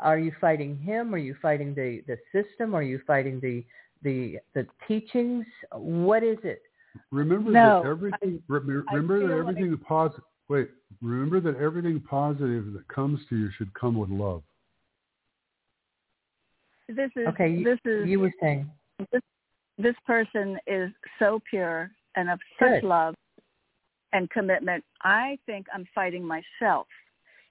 are you fighting him? Are you fighting the, the system? Are you fighting the the the teachings? What is it? Remember no, that everything. I, remember I that everything like... positive. Wait. Remember that everything positive that comes to you should come with love. This is okay. This is you were saying this. This person is so pure and of Good. such love and commitment. I think I'm fighting myself.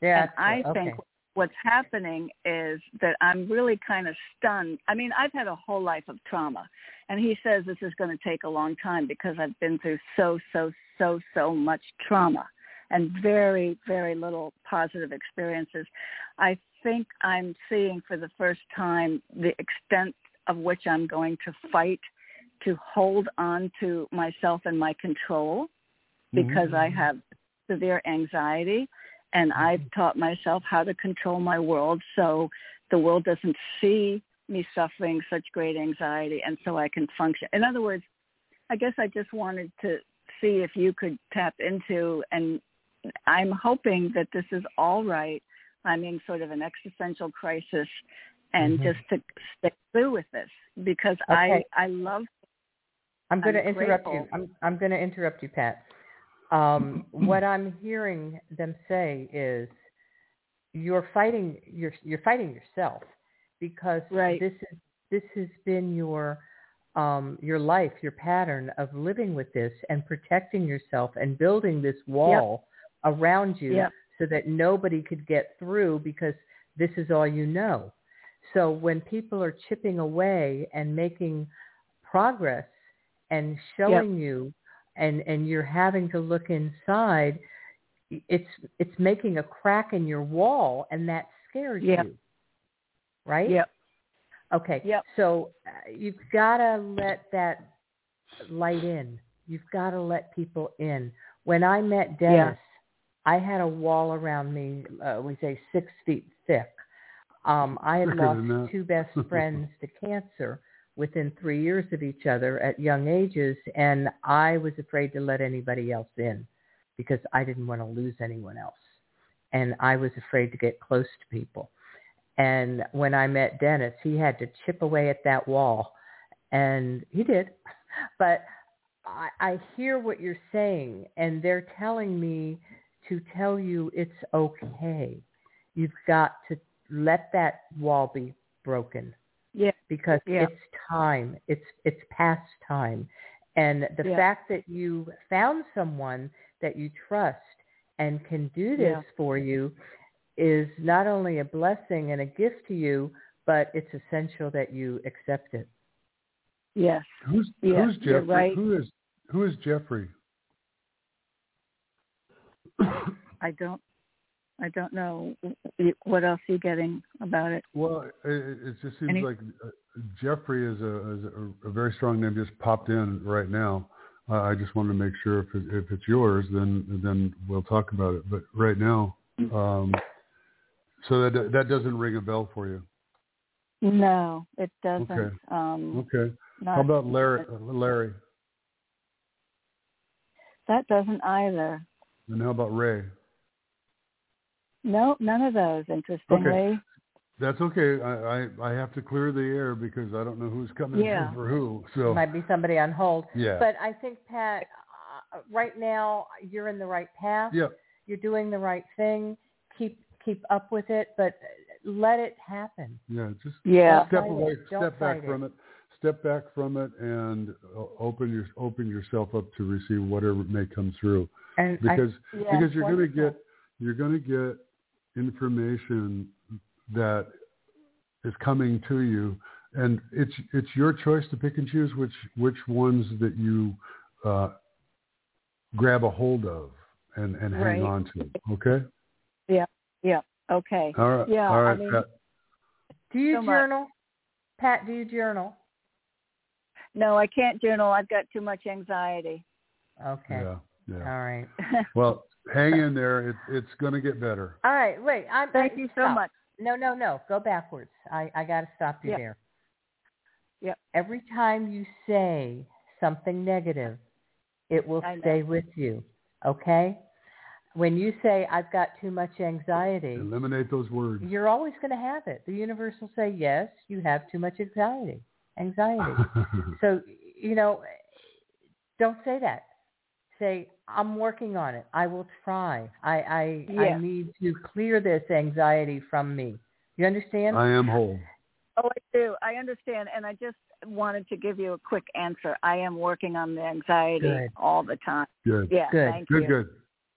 Yeah. and I okay. think what's happening is that I'm really kind of stunned. I mean, I've had a whole life of trauma. And he says this is going to take a long time because I've been through so, so, so, so much trauma and very, very little positive experiences. I think I'm seeing for the first time the extent of which I'm going to fight to hold on to myself and my control because mm-hmm. I have severe anxiety and I've taught myself how to control my world so the world doesn't see me suffering such great anxiety and so I can function. In other words, I guess I just wanted to see if you could tap into and I'm hoping that this is all right. I'm in sort of an existential crisis and mm-hmm. just to stick through with this because okay. I I love I'm going to interrupt grateful. you. I'm I'm going to interrupt you, Pat. Um, what I'm hearing them say is you're fighting you're you're fighting yourself because right. this is this has been your um, your life, your pattern of living with this and protecting yourself and building this wall yep. around you yep. so that nobody could get through because this is all you know. So when people are chipping away and making progress and showing yep. you and, and you're having to look inside, it's it's making a crack in your wall and that scares yep. you. Right? Yep. Okay. Yep. So uh, you've got to let that light in. You've got to let people in. When I met Dennis, yeah. I had a wall around me, uh, we say six feet thick. Um, I had lost two best [LAUGHS] friends to cancer within three years of each other at young ages, and I was afraid to let anybody else in because I didn't want to lose anyone else. And I was afraid to get close to people. And when I met Dennis, he had to chip away at that wall. And he did. [LAUGHS] But I, I hear what you're saying, and they're telling me to tell you it's okay. You've got to let that wall be broken. Yeah. Because yeah. it's time. It's it's past time. And the yeah. fact that you found someone that you trust and can do this yeah. for you is not only a blessing and a gift to you, but it's essential that you accept it. Yes. Who's yes, who's Jeffrey? Right. Who is who is Jeffrey? I don't I don't know what else you're getting about it. Well, it, it just seems Any? like uh, Jeffrey is a is a, a very strong name. Just popped in right now. Uh, I just wanted to make sure if it, if it's yours, then then we'll talk about it. But right now, um, so that that doesn't ring a bell for you. No, it doesn't. Okay. Um, Okay. How about Larry? Larry, That doesn't either. and how about Ray? No, none of those. Interestingly. That's okay. I, I I have to clear the air because I don't know who's coming Yeah. through for who. So Might be somebody on hold. yeah, But I think, Pat, uh, right now you're in the right path. yeah, You're doing the right thing. Keep keep up with it, but let it happen. yeah. Just Yeah. step away, it. Don't step back fight from it. Step back from it and uh, open your open yourself up to receive whatever may come through. And Because Yeah, because you're going to get you're going to get information that is coming to you, and it's it's your choice to pick and choose which which ones that you uh, grab a hold of and and hang Right. on to. Okay. Yeah. Yeah. Okay. All right. Yeah, All I mean- Pat. do you so much. journal? Pat, do you journal? No, I can't journal. I've got too much anxiety. Okay. Yeah. Yeah. All right. [LAUGHS] Well, hang in there. It, it's going to get better. All right. Wait. I'm, Thank I, you so stop. much. No, no, no. Go backwards. I, I got to stop you Yep. there. Yep. Every time you say something negative, it will I know. stay with you. Okay? When you say, I've got too much anxiety, Eliminate those words. you're always going to have it. The universe will say, yes, you have too much anxiety. Anxiety. [LAUGHS] so, you know, don't say that. Say, I'm working on it. I will try. I, I, I need to clear this anxiety from me. You understand? I am whole. Oh, I do. I understand, and I just wanted to give you a quick answer. I am working on the anxiety Good. all the time. Good. Yeah. Good. Thank Good. you. Good.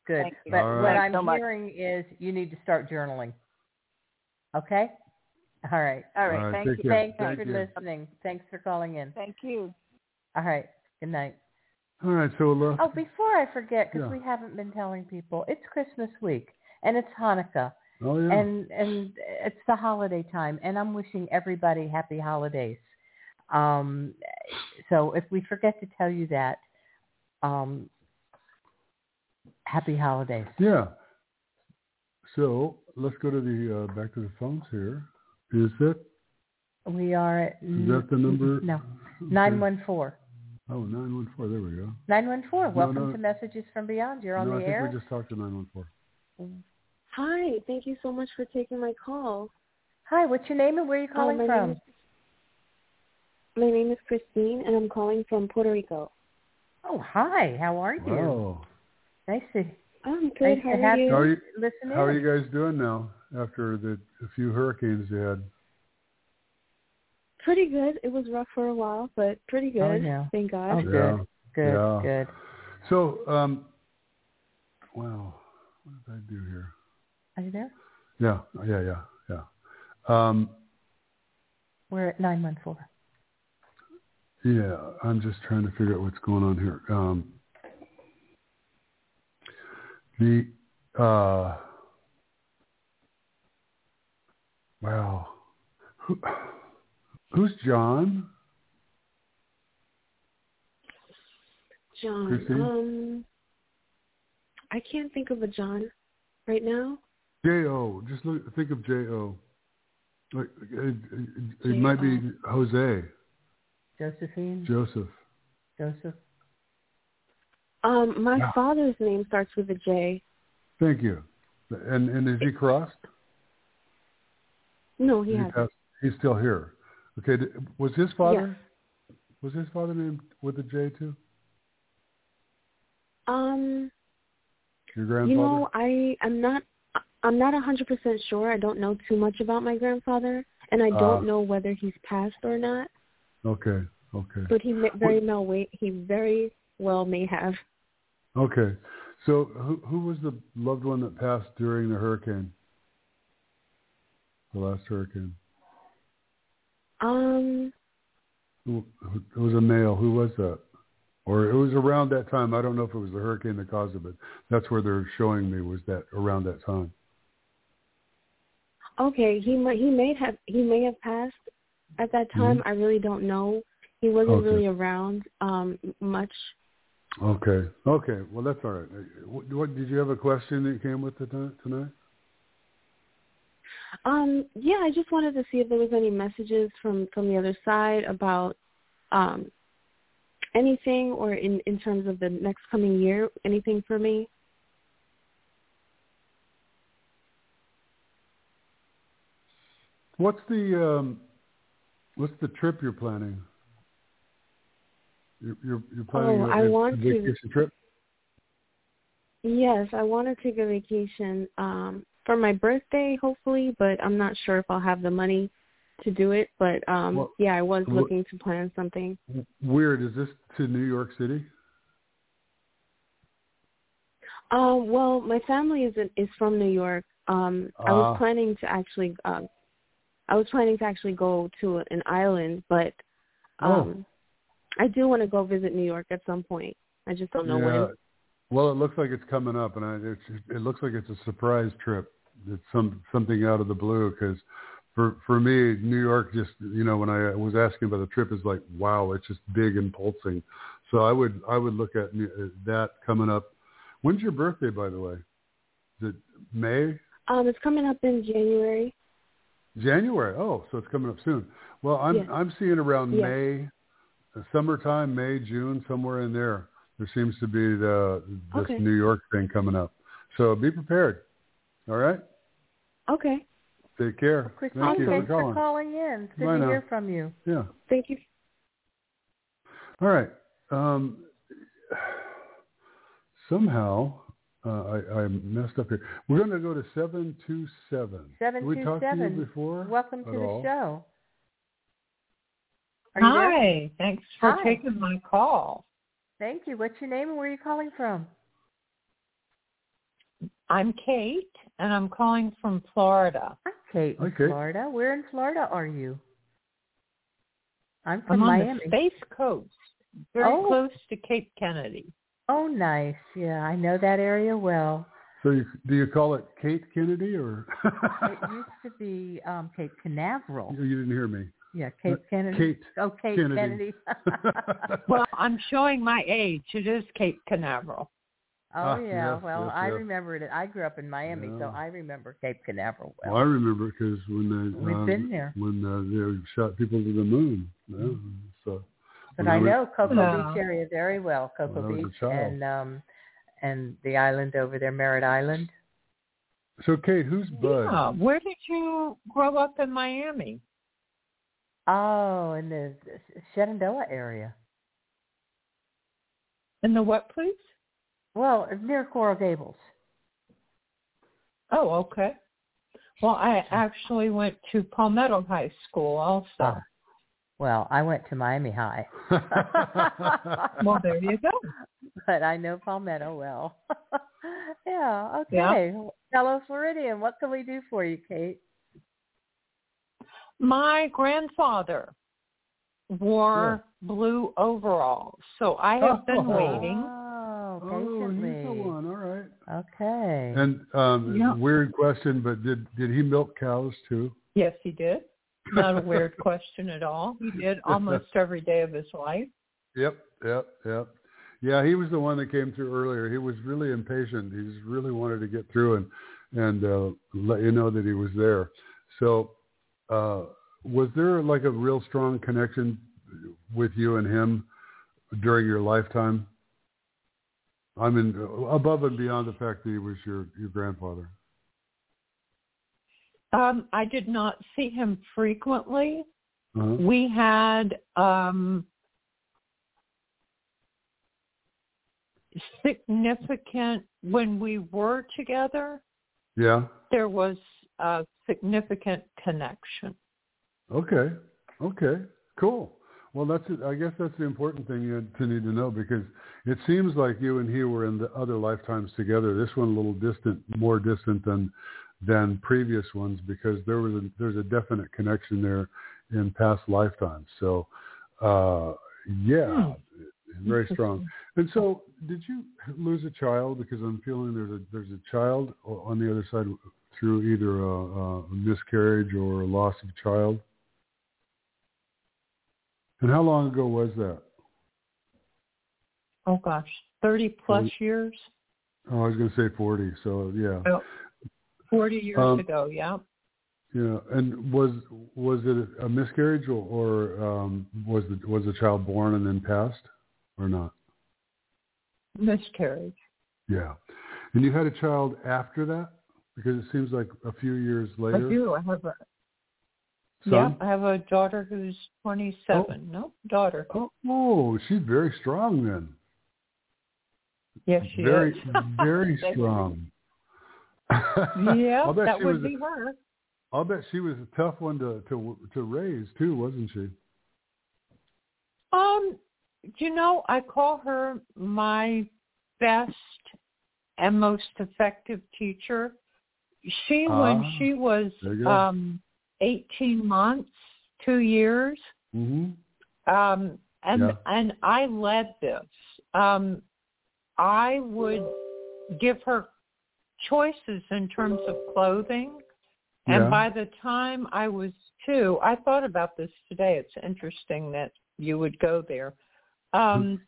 Good. Thank. But All what right. I'm so much. hearing is you need to start journaling. Okay? All right. All right. All right, Thank take you. care. Thank you Thank for you. listening. Thanks for calling in. Thank you. All right. Good night. All right. So, uh, Oh, before I forget, because Yeah. we haven't been telling people, it's Christmas week and it's Hanukkah oh yeah. and and it's the holiday time, and I'm wishing everybody happy holidays. Um, so if we forget to tell you that, um, happy holidays. Yeah. So let's go to the uh, back to the phones here. Is that We are at is that the number? [LAUGHS] no nine one four. Oh, 914. There we go. Nine one four. Welcome no. to Messages from Beyond. You're on no, the I think air. we just talked to 914. Hi, thank you so much for taking my call. Hi, what's your name and where are you calling um, my from? Name is, my name is Christine, and I'm calling from Puerto Rico. Oh, hi. How are you? Oh. Nice to I'm good. nice How to are have you? How are you? listen How are you guys doing now after the a few hurricanes you had? Pretty good. It was rough for a while, but pretty good. Oh, yeah. Thank God. Oh, good. Good. Yeah. Good. So, um, wow, what did I do here? Are you there? Yeah, yeah, yeah, yeah. Um, We're at nine one four. yeah, I'm just trying to figure out what's going on here. Um, the uh, wow, Who, who's John? John. Christine? Um, I can't think of a John right now. J O. Just look, think of J O. Like it, it, it might be Jose, Josephine. Joseph. Joseph. Um, my Yeah. father's name starts with a J. Thank you. And and is he crossed? No, he Did hasn't. pass- He's still here. Okay. Was his father? Was his father named with a J too? Um, Your grandfather? you know, I I'm not I'm not a hundred percent sure. I don't know too much about my grandfather, and I don't know whether he's passed or not. Okay. Okay. But he may, very well wait. He very well may have. Okay. So who who was the loved one that passed during the hurricane? The last hurricane. Um, Who, who, it was a male. Who was that? Or it was around that time. I don't know if it was the hurricane that caused it, but that's where they're showing me was that around that time. okay, he might he may have he may have passed at that time. I really don't know. He wasn't Mm-hmm. Okay. really around um much. Okay. Okay. Well, that's all right. What, what did you have a question that came with it tonight? Um, yeah, I just wanted to see if there was any messages from from the other side about um anything or in in terms of the next coming year, anything for me. What's the um, what's the trip you're planning? You're you're, you're planning Oh, a, I a want to- vacation trip. Yes, I want to take a vacation um for my birthday hopefully, but I'm not sure if I'll have the money to do it, but um Well, yeah, I was looking to plan something. Weird. Is this to New York City? Um well, my family is is from New York. Um I was Ah. planning to actually um I was planning to actually go to an island, but Oh. um I do want to go visit New York at some point. I just don't know yeah. when. Well, it looks like it's coming up, and I, it's, it looks like it's a surprise trip. It's some something out of the blue because for for me, New York just you know when I was asking about the trip is like wow, it's just big and pulsing. So I would I would look at uh, that coming up. When's your birthday, by the way? Is it May? Um it's coming up in January. January. Oh, so it's coming up soon. Well, I'm Yes. I'm seeing around Yes. May, uh, summertime, May, June, somewhere in there. There seems to be the this Okay. New York thing coming up. So be prepared. All right. Okay. Take care. Christine, Thank you for thanks for calling. calling in. It's good Bye to now. hear from you. Yeah. Thank you. All right. Um, somehow uh, I, I messed up here. We're going to go to seven two seven. Seven we talked to you before? Welcome to the all? show. Are you there? Hi, thanks for Hi. taking my call. Thank you. What's your name and where are you calling from? I'm Kate, and I'm calling from Florida. Hi, Kate in Hi, Florida. Where in Florida are you? I'm from I'm on Miami. the Space Coast, very Oh. close to Cape Kennedy. Oh, nice. Yeah, I know that area well. So you, do you call it Cape Kennedy or? It used to be um, Cape Canaveral. you didn't hear me. Yeah, Cape Kennedy. Kate Oh, Cape Kennedy. Kennedy. [LAUGHS] Well, I'm showing my age. It is Cape Canaveral. Oh Ah, yeah, yes, well yes, I yes. remember it. I grew up in Miami, so I remember Cape Canaveral well. Well, I remember because when they We've um, been there. when uh, they shot people to the moon. Yeah, so But when I was- know Cocoa Yeah. Beach area very well. Cocoa When I was a Beach and um and the island over there, Merritt Island. So Kate, who's Bud? Yeah. Where did you grow up in Miami? Oh, in the Shenandoah area. In the what, please? Well, near Coral Gables. Oh, okay. Well, I actually went to Palmetto High School also. Ah. Well, I went to Miami High. [LAUGHS] well, there you go. But I know Palmetto well. [LAUGHS] yeah. Okay. Yeah. Fellow Floridian, what can we do for you, Kate? My grandfather wore yeah. blue overalls, so I have oh, been waiting. Oh. Oh, he's the one. All right. Okay. And um, yeah. weird question, but did did he milk cows too? Yes, he did. Not a weird [LAUGHS] question at all. He did almost every day of his life. Yep, yep, yep. Yeah, he was the one that came through earlier. He was really impatient. He just really wanted to get through and and uh, let you know that he was there. So, uh, was there like a real strong connection with you and him during your lifetime? I mean, above and beyond the fact that he was your your grandfather. Um, I did not see him frequently. Uh-huh. We had um, significant when we were together. Yeah. There was a significant connection. Okay. Okay. Cool. Well, that's. I guess that's the important thing you to need to know because it seems like you and he were in the other lifetimes together. This one a little distant, more distant than than previous ones because there was a, there's a definite connection there in past lifetimes. So, uh, yeah, Hmm. very strong. And so, did you lose a child? Because I'm feeling there's a there's a child on the other side through either a, a miscarriage or a loss of child. And how long ago was that? Oh gosh, thirty plus years. Oh, I was going to say forty. So yeah. Oh, Forty years Um, ago, yeah. Yeah, and was was it a miscarriage or, or um, was the was the child born and then passed, or not? Miscarriage. Yeah, and you had a child after that because it seems like a few years later. I do. I have a Son? yeah. I have a daughter who's twenty-seven. No, daughter. Oh, oh, she's very strong then. Yes, she very, is. [LAUGHS] very very strong. yeah, [LAUGHS] that would be her. I'll bet she was a tough one to to to raise too, wasn't she? Um, you know, I call her my best and most effective teacher. She, when Ah, she was there you go. um, 18 months, two years, hmm um, and Yeah. and I led this. Um, I would give her choices in terms of clothing. And Yeah. by the time I was two, I thought about this today. It's interesting that you would go there. Um,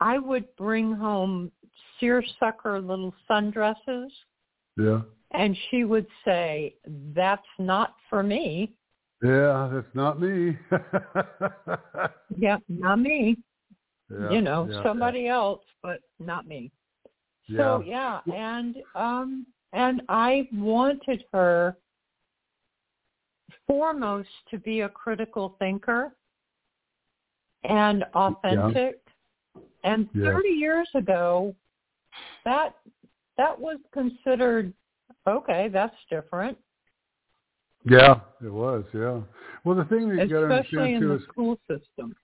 I would bring home seersucker little sundresses, Yeah. And she would say, "That's not for me." Yeah, that's not me. Yeah, not me. Yeah, you know, yeah, somebody else, but not me. So Yeah. yeah, and um and I wanted her foremost to be a critical thinker and authentic. And Yeah. 30 years ago that that was considered okay, that's different, Yeah, it was. Yeah. Well, the thing that you got to understand in too the is school system.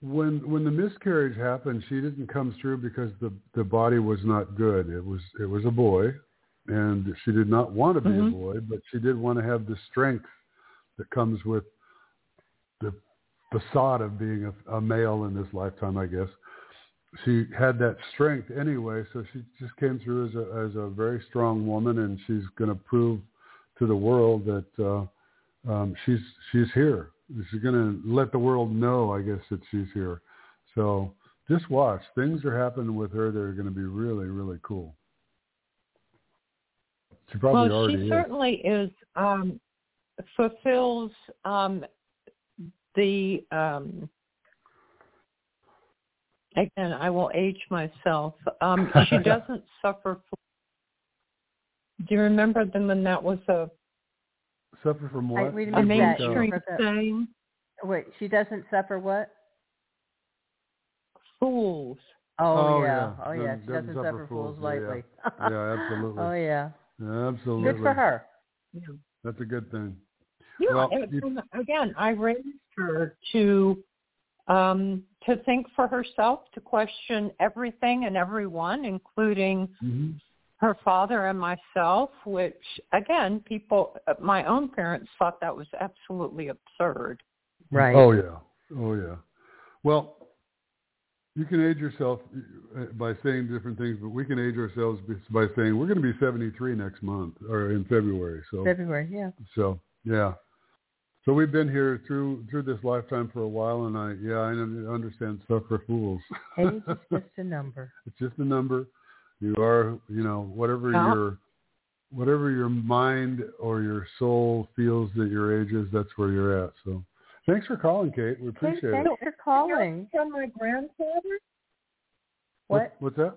when when the miscarriage happened, she didn't come through because the the body was not good. It was it was a boy, and she did not want to be Mhm. a boy, but she did want to have the strength that comes with the facade of being a, a male in this lifetime, I guess. She had that strength anyway, so she just came through as a as a very strong woman, and she's going to prove to the world that uh, um, she's she's here. She's going to let the world know, I guess, that she's here. So just watch. Things are happening with her that are going to be really, really cool. She probably well, already she is. certainly is um fulfills um the um again I will age myself. Um [LAUGHS] she doesn't suffer from do you remember then when that was a, Suffer from I, what? we a missed that. mainstream Was that- saying? Wait, she doesn't suffer what? Fools. Oh, Oh, yeah. yeah. Oh yeah. Doesn't- She doesn't, doesn't suffer suffer fools fools. Yeah, yeah. lightly. Yeah, [LAUGHS] absolutely. oh yeah. Absolutely. Good for her. That's a good thing. Yeah, Well, and- you- and again, I raised her to um, to think for herself, to question everything and everyone, including mm-hmm. her father and myself. Which, again, people, my own parents thought that was absolutely absurd. Right. Oh yeah. Oh yeah. Well, you can age yourself uh, by saying different things, but we can age ourselves by saying we're going to be 73 next month or in February. So February, yeah. So yeah. So we've been here through through this lifetime for a while, and I yeah I understand stuff for fools. [LAUGHS] Age is just a number. [LAUGHS] it's just a number. You are you know whatever Yeah. your whatever your mind or your soul feels that your age is, that's where you're at. So thanks for calling, Kate. We appreciate Hey, it. thanks for calling. From my grandfather. What, what's that?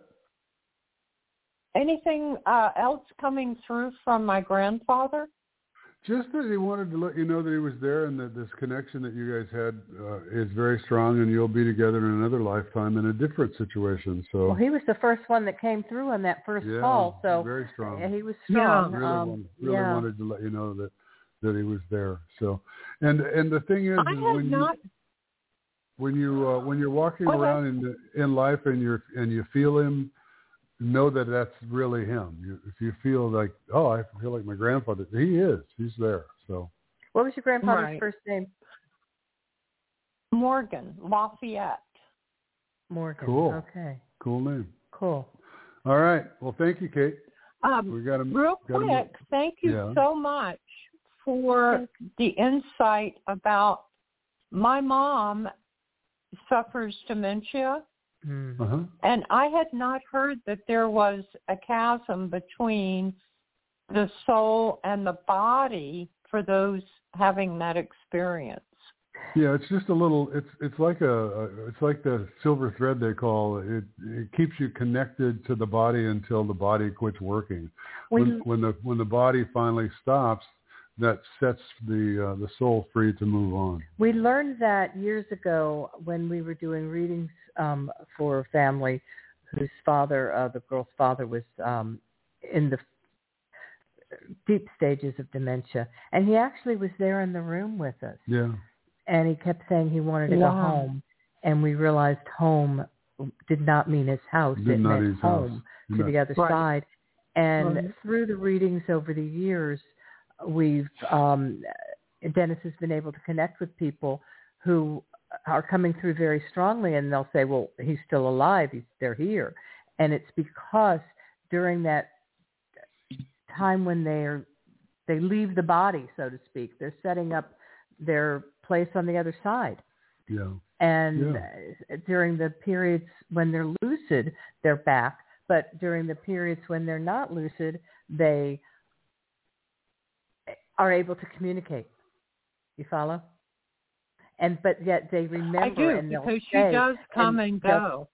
Anything uh, else coming through from my grandfather? Just that he wanted to let you know that he was there and that this connection that you guys had uh, is very strong and you'll be together in another lifetime in a different situation. So Well, he was the first one that came through on that first yeah, call, so very strong. yeah, he was Yeah. strong. really, um, wanted, really yeah. wanted to let you know that that he was there. So, and and the thing is, I is have when not. you when you uh, when you're walking Go ahead. around in in life and you're and you feel him, know that that's really him. You, if you feel like, oh, I feel like my grandfather, he is. He's there. So What was your grandfather's Right. first name? Morgan Lafayette. Morgan. Cool. Okay. cool name. Cool. All right. Well, thank you, Kate. Um, We got him. Real got him- quick, thank you Yeah. so much for the insight about my mom suffers dementia. Uh-huh. and I had not heard that there was a chasm between the soul and the body for those having that experience. Yeah, it's just a little. It's it's like a, it's like the silver thread they call it. It keeps you connected to the body until the body quits working. We- When when the when the body finally stops, that sets the uh, the soul free to move on. We learned that years ago when we were doing readings um, for a family whose father, uh, the girl's father, was um, in the deep stages of dementia, and he actually was there in the room with us. Yeah. and he kept saying he wanted to go home and we realized home did not mean his house Did it not meant his house. home Yeah. to the other Right. side and Right. through the readings over the years we've um dennis has been able to connect with people who are coming through very strongly and they'll say well he's still alive he's they're here and it's because during that time when they're they leave the body so to speak they're setting up their place on the other side Yeah. and Yeah. during the periods when they're lucid they're back but during the periods when they're not lucid they are able to communicate you follow and but yet they remember I do and because she say- does come and, they'll- go.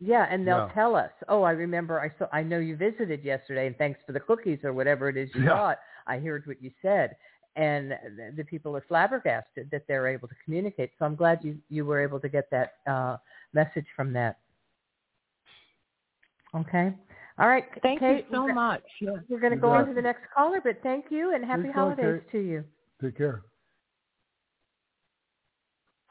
yeah, and they'll Yeah. tell us, "Oh, I remember. I saw. I know you visited yesterday, and thanks for the cookies or whatever it is you Yeah. bought. I heard what you said." And the, the people are flabbergasted that they're able to communicate. So I'm glad you you were able to get that uh, message from that. Okay. All right, Thank Kate, you so we're much. Yeah. We're going to go on to the next caller, but thank you and happy Thanks holidays Kate. to you. Take care.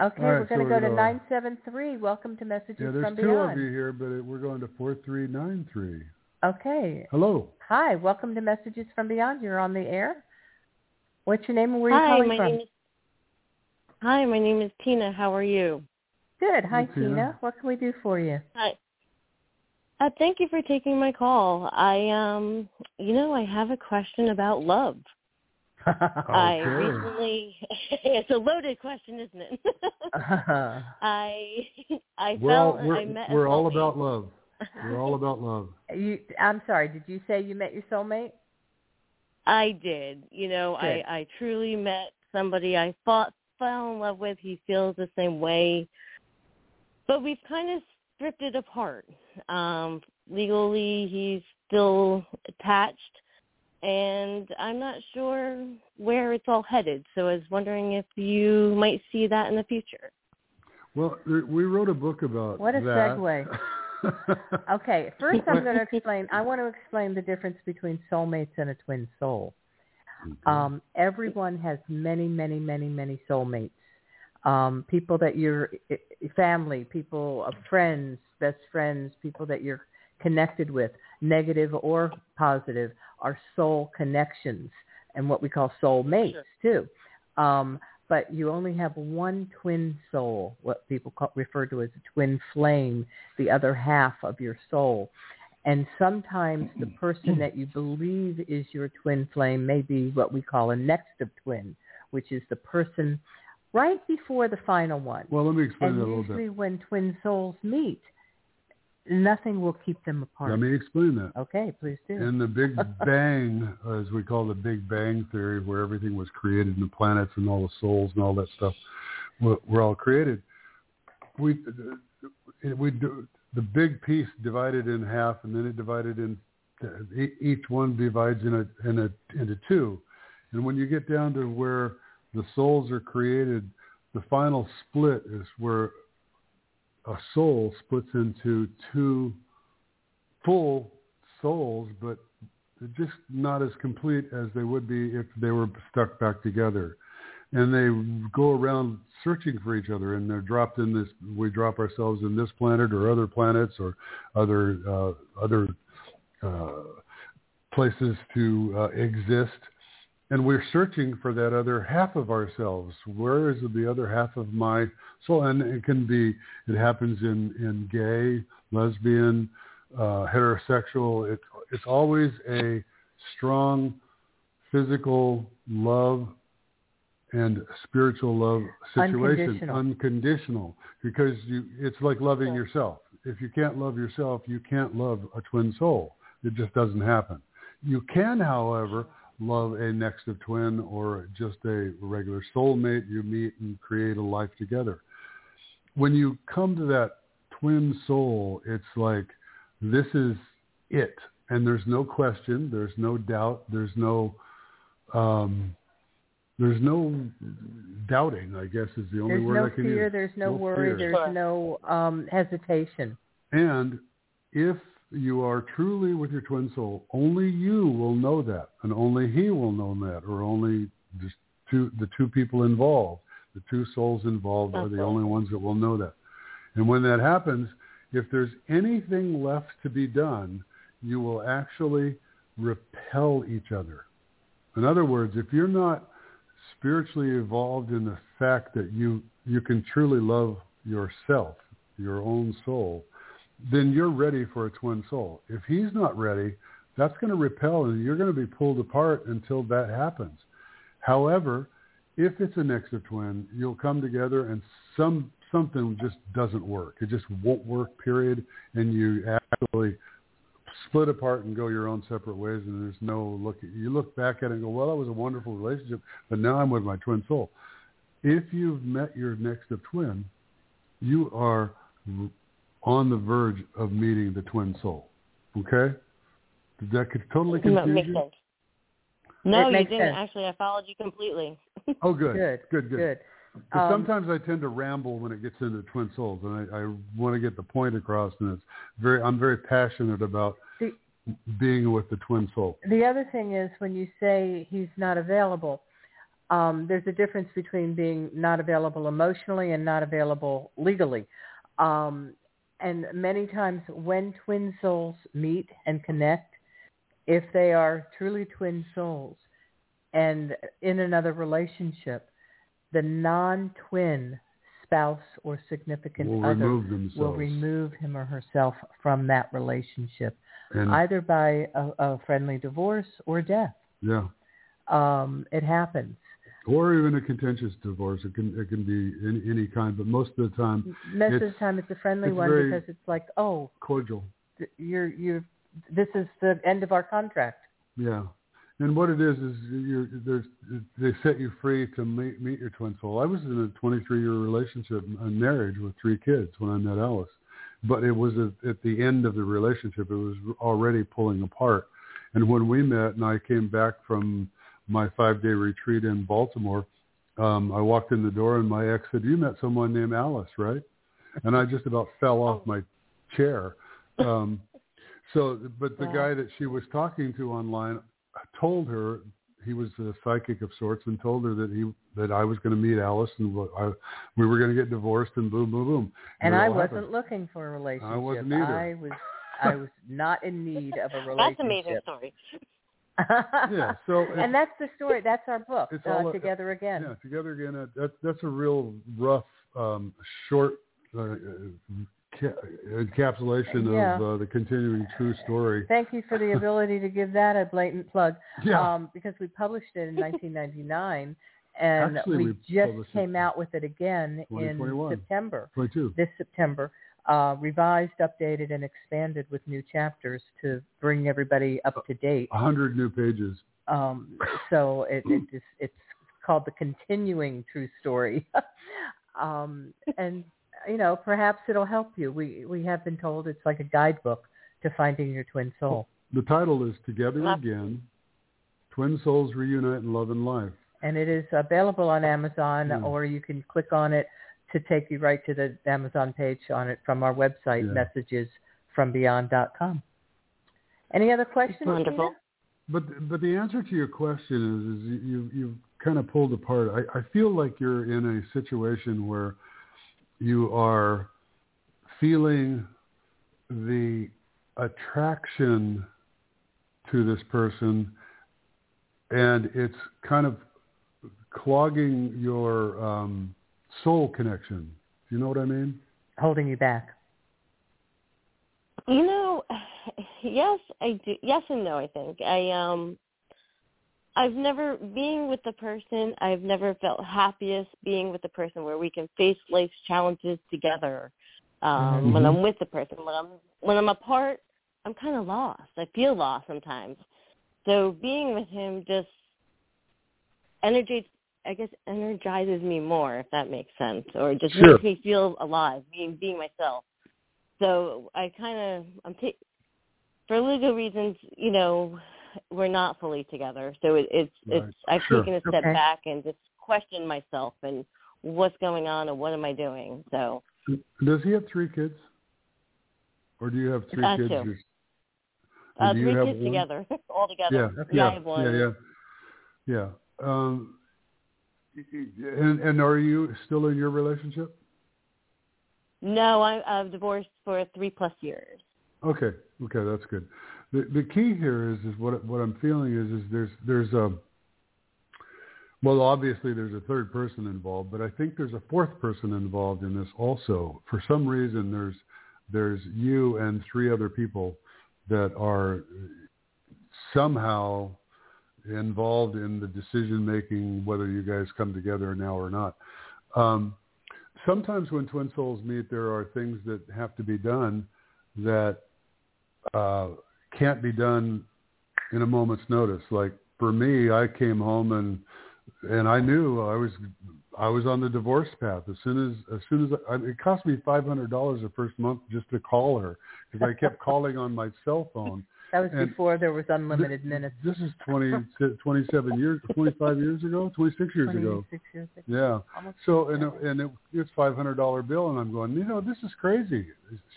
Okay, All right, we're going so to go to we're, uh, nine seven three. Welcome to Messages Yeah, there's from two Beyond. of you here, but it, we're going to four three nine three. Okay. Hello. Hi, welcome to Messages from Beyond. You're on the air. What's your name and where are you Hi, calling my from? name is Hi, my name is Tina. How are you? Good. Hi, Hey, Tina. Tina. What can we do for you? Hi. Uh, thank you for taking my call. I um you know, I have a question about love. [LAUGHS] I recently [LAUGHS] it's a loaded question, isn't it? [LAUGHS] I I We're all felt we're, I met a we're all about love. We're all about love. you, I'm sorry. Did you say you met your soulmate? I did. You know, I Good. I truly met somebody I thought fell in love with. He feels the same way, but we've kind of drifted apart. Um, legally, he's still attached, and I'm not sure where it's all headed. So I was wondering if you might see that in the future. Well, we wrote a book about What a that. segue. [LAUGHS] Okay, first I'm going [LAUGHS] to explain. I want to explain the difference between soulmates and a twin soul. Um, everyone has many, many, many, many soulmates. Um, people that you're family, people, uh, friends, best friends, people that you're connected with, negative or positive, are soul connections and what we call soul mates sure. too. Um, but you only have one twin soul, what people call, refer to as a twin flame, the other half of your soul. And sometimes the person that you believe is your twin flame may be what we call a next of twin, which is the person right before the final one. Well, let me explain and that a little bit. Usually when twin souls meet, nothing will keep them apart. Let me explain that. Okay, please do. In the Big [LAUGHS] Bang, as we call the Big Bang theory, where everything was created and the planets and all the souls and all that stuff were, were all created, we we do, the big piece divided in half, and then it divided in each one divides in a in a into two, and when you get down to where the souls are created, the final split is where a soul splits into two full souls, but just not as complete as they would be if they were stuck back together. And they go around searching for each other, and they're dropped in this. We drop ourselves in this planet or other planets or other uh, other uh, places to uh, exist and we're searching for that other half of ourselves. Where is the other half of my soul? And it can be, it happens in, in gay, lesbian, uh, heterosexual. It, it's always a strong physical love and spiritual love situation. Unconditional. Unconditional. Because you, it's like loving yourself. If you can't love yourself, you can't love a twin soul. It just doesn't happen. You can, however, love a next of twin or just a regular soulmate, you meet and create a life together. When you come to that twin soul, it's like this is it. And there's no question, there's no doubt, there's no um, there's no doubting, I guess is the only there's word no I can fear, use. There's no, no worry, fear. there's no um, hesitation. And if you are truly with your twin soul, only you will know that, and only he will know that, or only just two, the two people involved, the two souls involved are the only ones that will know that. And when that happens, if there's anything left to be done, you will actually repel each other. In other words, if you're not spiritually evolved in the fact that you you can truly love yourself, your own soul, then you're ready for a twin soul. If he's not ready, that's going to repel and you're going to be pulled apart until that happens. However, if it's a next of twin, you'll come together and some something just doesn't work. It just won't work, period. And you actually split apart and go your own separate ways and there's no look you look back at it and go, Well, that was a wonderful relationship, but now I'm with my twin soul. If you've met your next of twin, you are on the verge of meeting the twin soul. Okay? Did that could totally confuse no, makes you? Sense. No, It you makes didn't. sense. Actually, I followed you completely. [LAUGHS] Oh, good. Good, Good, good. good. Um, sometimes I tend to ramble when it gets into twin souls, and I, I want to get the point across. And it's very, I'm very passionate about The- being with the twin soul. The other thing is when you say he's not available, um, there's a difference between being not available emotionally and not available legally. Um, and many times when twin souls meet and connect, if they are truly twin souls and in another relationship, the non-twin spouse or significant Will other remove will remove him or herself from that relationship, And either by a, a friendly divorce or death. yeah, Um, it happens. Or even a contentious divorce. It can it can be any, any kind, but most of the time Most of the time, it's a friendly it's one because it's like, oh, cordial. th- you're you're this is the end of our contract. Yeah. And what it is is you're, there's, they set you free to meet, meet your twin soul. I was in a 23-year relationship, a marriage with three kids when I met Alice, but it was at, at the end of the relationship. It was already pulling apart. And when we met, and I came back from my five-day retreat in Baltimore, um, I walked in the door, and my ex said, "You met someone named Alice, right?" And I just about fell off my chair. Um, so, but the Wow. guy that she was talking to online told her he was a psychic of sorts and told her that he that I was going to meet Alice and I, we were going to get divorced and boom boom boom. And, it I wasn't happened. looking for a relationship. I wasn't either. I was I was not in need of a [LAUGHS] relationship. That's an amazing story. Yeah. [LAUGHS] So and that's the story. That's our book. It's uh, all together again. Yeah, together again. Uh, that that's a real rough, um, short uh, uh, ca- encapsulation Yeah. of uh, the continuing true story. Thank you for the [LAUGHS] ability to give that a blatant plug. Yeah. Um, because we published it in [LAUGHS] 1999, and Actually, we, we just came out with it again in September. Twenty-two. This September, uh, revised, updated, and expanded with new chapters to bring everybody up to date. A hundred new pages. Um, so it, it is, it's called the continuing true story. [LAUGHS] um, and you know, perhaps it'll help you. We we have been told it's like a guidebook to finding your twin soul. The title is Together Love- Again: Twin Souls Reunite in Love and Life. and it is available on Amazon, Yeah. or you can click on it to take you right to the Amazon page on it from our website, Yeah. messagesfrombeyond.com. Any other questions? Wonderful. Gina? But but the answer to your question is is you you you've kind of pulled apart. I, I feel like you're in a situation where you are feeling the attraction to this person and it's kind of clogging your um, soul connection. Do you know what I mean? Holding you back. You know, yes, I do. Yes and no. I think I um, I've never being with the person. I've never felt happiest being with the person where we can face life's challenges together. Um, When Mhm. I'm with the person, when I'm when I'm apart, I'm kind of lost. I feel lost sometimes. So being with him just energizes, I guess, energizes me more, if that makes sense, or just Sure. makes me feel alive, being being myself. So I kind of I'm ta- for legal reasons, you know, we're not fully together. So it, it's Right. it's I've Sure. taken a step Okay. back and just questioned myself and what's going on and what am I doing. So Does he have three kids? Or do you have three Uh, kids? two. uh, And do you three kids one? together, [LAUGHS] all together. Yeah, Yeah, I yeah, have one. yeah, yeah, yeah. Um, and and are you still in your relationship? No, I, I've divorced for three plus years. Okay, okay, that's good. The the key here is is what what I'm feeling is is there's there's a well obviously there's a third person involved, but I think there's a fourth person involved in this also. For some reason there's there's you and three other people that are somehow involved in the decision making whether you guys come together now or not. Um, sometimes when twin souls meet, there are things that have to be done that uh, can't be done in a moment's notice. Like for me, I came home and and I knew I was I was on the divorce path as soon as as soon as I, it cost me five hundred dollars the first month just to call her because I kept calling on my cell phone. That was And before there was unlimited minutes. This is 20, 27 years, 25 years ago, 26 years ago. 26 years ago. Yeah. Almost So and it, and it, it's five hundred dollar bill, and I'm going, you know, this is crazy.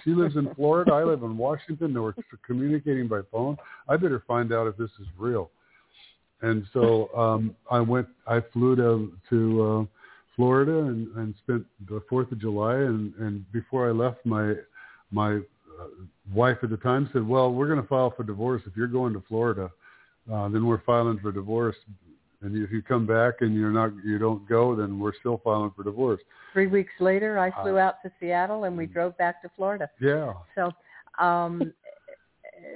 She lives in Florida, I live in Washington. We're communicating by phone. I better find out if this is real. And so um, I went. I flew to to uh, Florida and, and spent the Fourth of July. And, and before I left, my my wife at the time said, "Well, we're going to file for divorce. If you're going to Florida, uh, then we're filing for divorce. And if you come back and you're not, you don't go, then we're still filing for divorce." Three weeks later, I Uh, flew out to Seattle and we drove back to Florida. Yeah. So um,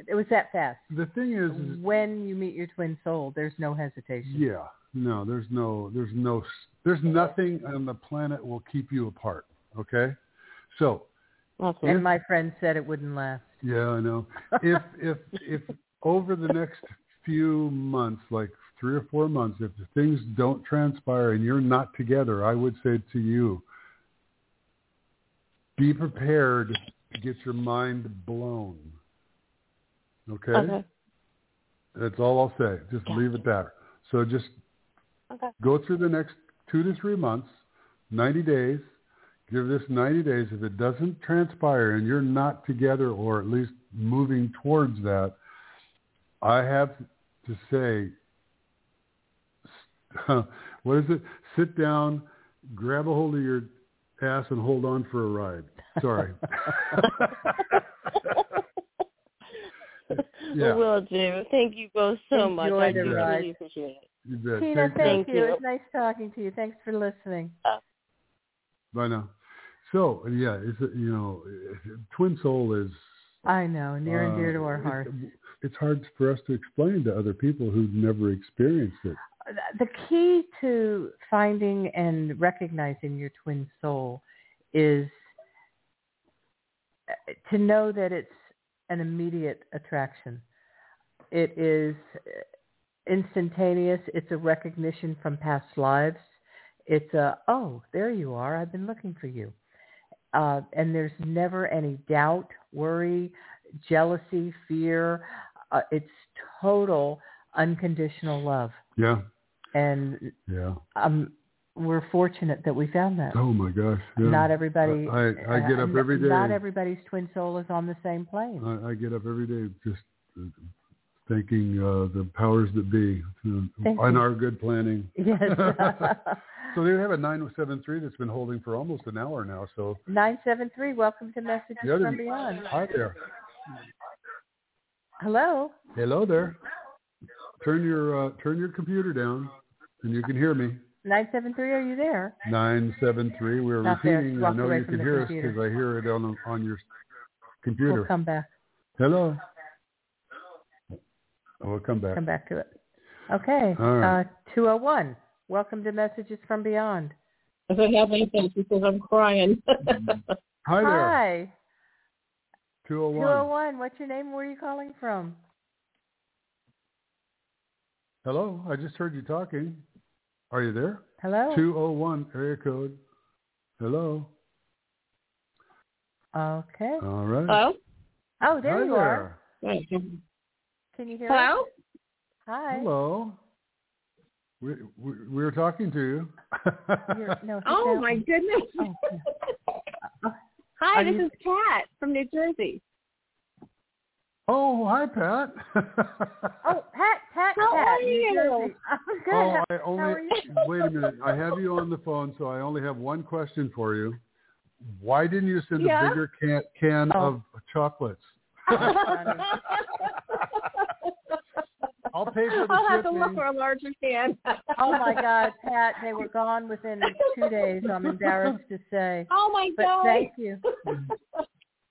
it was that fast. The thing is, is When you meet your twin soul, there's no hesitation. yeah, no, there's no, there's no, there's nothing on the planet will keep you apart. Okay, so And my friend said it wouldn't last. Yeah, I know. If [LAUGHS] if if over the next few months, like three or four months, if things don't transpire and you're not together, I would say to you, be prepared to get your mind blown. Okay? Okay. That's all I'll say. Just leave it there. So just Okay. go through the next two to three months, 90 days. Give this 90 days. If it doesn't transpire and you're not together or at least moving towards that, I have to say [LAUGHS] what is it? Sit down, grab a hold of your ass, and hold on for a ride. Sorry. [LAUGHS] [LAUGHS] yeah. Will do. Thank you both so Enjoy much. I the do ride. really appreciate it. You bet. Tina, Take thank, you. you. It was nice talking to you. Thanks for listening. Uh, Bye now. So yeah, it's you know, Twin Soul is I know, near and dear to our uh, hearts. It's, it's hard for us to explain to other people who've never experienced it. the key to finding and recognizing your twin soul is uh, to know that it's an immediate attraction. It is uh, instantaneous. It's a recognition from past lives. It's a, oh, there you are. I've been looking for you. Uh, and there's never any doubt, worry, jealousy, fear. Uh, it's total unconditional love. Yeah, And yeah. um, we're fortunate that we found that. Oh my gosh. Yeah. Not everybody. I, I get uh, up every day. Not everybody's twin soul is on the same plane. I, I get up every day just uh, thanking uh, the powers that be uh, you. our good planning. Yes. [LAUGHS] [LAUGHS] so they have a 973 that's been holding for almost an hour now. So Nine seven three. Welcome to Messages the other, from Beyond. hi there. Hello. Hello there. Turn your uh, turn your computer down, and you can hear me. Nine seven three. Are you there? Nine seven three. We're Not repeating. I know you can hear us because I hear it on on your computer. We'll come back. Hello. Oh, we'll come back. Come back to it. Okay. All right. Uh, two oh one. Welcome to Messages from Beyond. If I have anything, because I'm crying. Mm-hmm. Hi there. Hi. Two oh Two oh one. one. What's your name? Where are you calling from? Hello. I just heard you talking. Are you there? Hello. Two oh one area code. Hello. Okay. All right. Hello? Oh, there Hi you are. Right. Can you hear me? Hello? us? Hi. Hello. We, we we were talking to you. No, [LAUGHS] Oh my goodness. Oh, [LAUGHS] Hi, Are this you- is Kat from New Jersey. oh, hi Pat. [LAUGHS] Oh, Pat, Pat, How Pat. are you? Jersey. I'm good. oh, How- I are only you? wait a minute. I have you on the phone, so I only have one question for you. Why didn't you send Yeah? a bigger can can Oh. of chocolates? Oh, I'll pay for the I'll have to look for a larger can. [LAUGHS] Oh my God, Pat, they were gone within two days. I'm embarrassed to say. Oh my But God. thank you. [LAUGHS]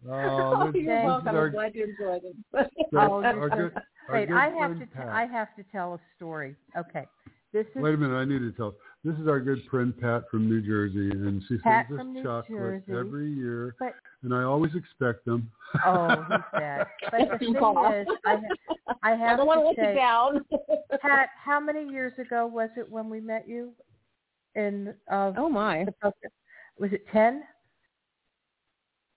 Oh, oh, this, you're this welcome. is our, I'm glad you enjoyed it. [LAUGHS] Oh, our you're good, so- our Wait, I have to. Pat. I have to tell a story. Okay, this is Wait a minute, I need to tell. This is our good friend Pat from New Jersey, and she Pat sends us New chocolates Jersey. every year, But and I always expect them. oh, he's bad. [LAUGHS] But the thing Aw. is, I ha- I I have don't want to to let say, you down. [LAUGHS] Pat, how many years ago was it when we met you? In uh, oh my. Was it ten?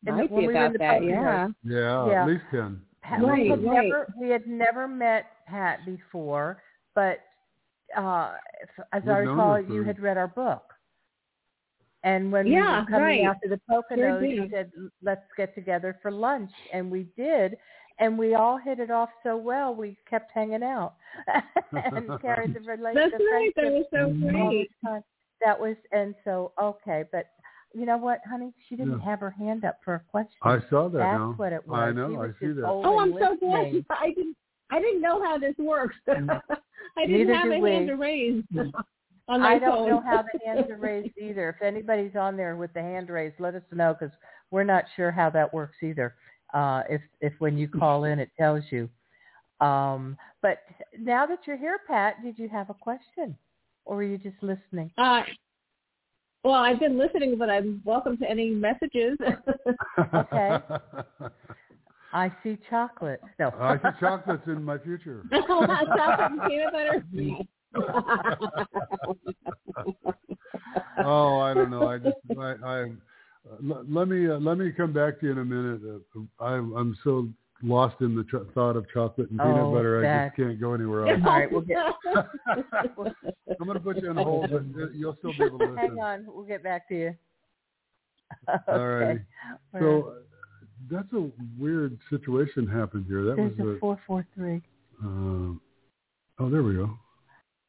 In Might be we were in about the that, yeah. Yeah, Yeah. at least ten. Pat, Right, we had right. never we had never met Pat before, but uh, as We've I recall, her for- you had read our book. And when we were coming right. out to the Poconos, you did. said, "Let's get together for lunch," and we did, and we all hit it off so well. We kept hanging out [LAUGHS] and carried the [LAUGHS] relationship. That's right. That was so great. That was, and so okay, but you know what, honey? She didn't Yeah. have her hand up for a question. I saw that That's now. what it was. I know, She I see that. Oh, I'm so glad. [LAUGHS] I didn't. I didn't know how this works. I didn't Neither have do a we. hand to raise [LAUGHS] on my I don't phone. know how the hands [LAUGHS] are raised either. If anybody's on there with the hand raised, let us know because we're not sure how that works either. Uh, if if when you call in, it tells you. Um, but now that you're here, Pat, did you have a question, or were you just listening? Uh, well, I've been listening, but I'm welcome to any messages. [LAUGHS] Okay. I see chocolate. No, I see chocolates in my future. [LAUGHS] Chocolate and peanut butter. [LAUGHS] oh, I don't know. I just I, I l- let me uh, let me come back to you in a minute. Uh, I'm I'm so lost in the ch- thought of chocolate and peanut Oh, butter. I just can't go anywhere else. All right, we'll get. [LAUGHS] I'm going to put you on hold, but you'll still be able to listen. Hang on, we'll get back to you. All right. okay. So uh, that's a weird situation happened here. That There's was a four four three. Uh, oh, there we go.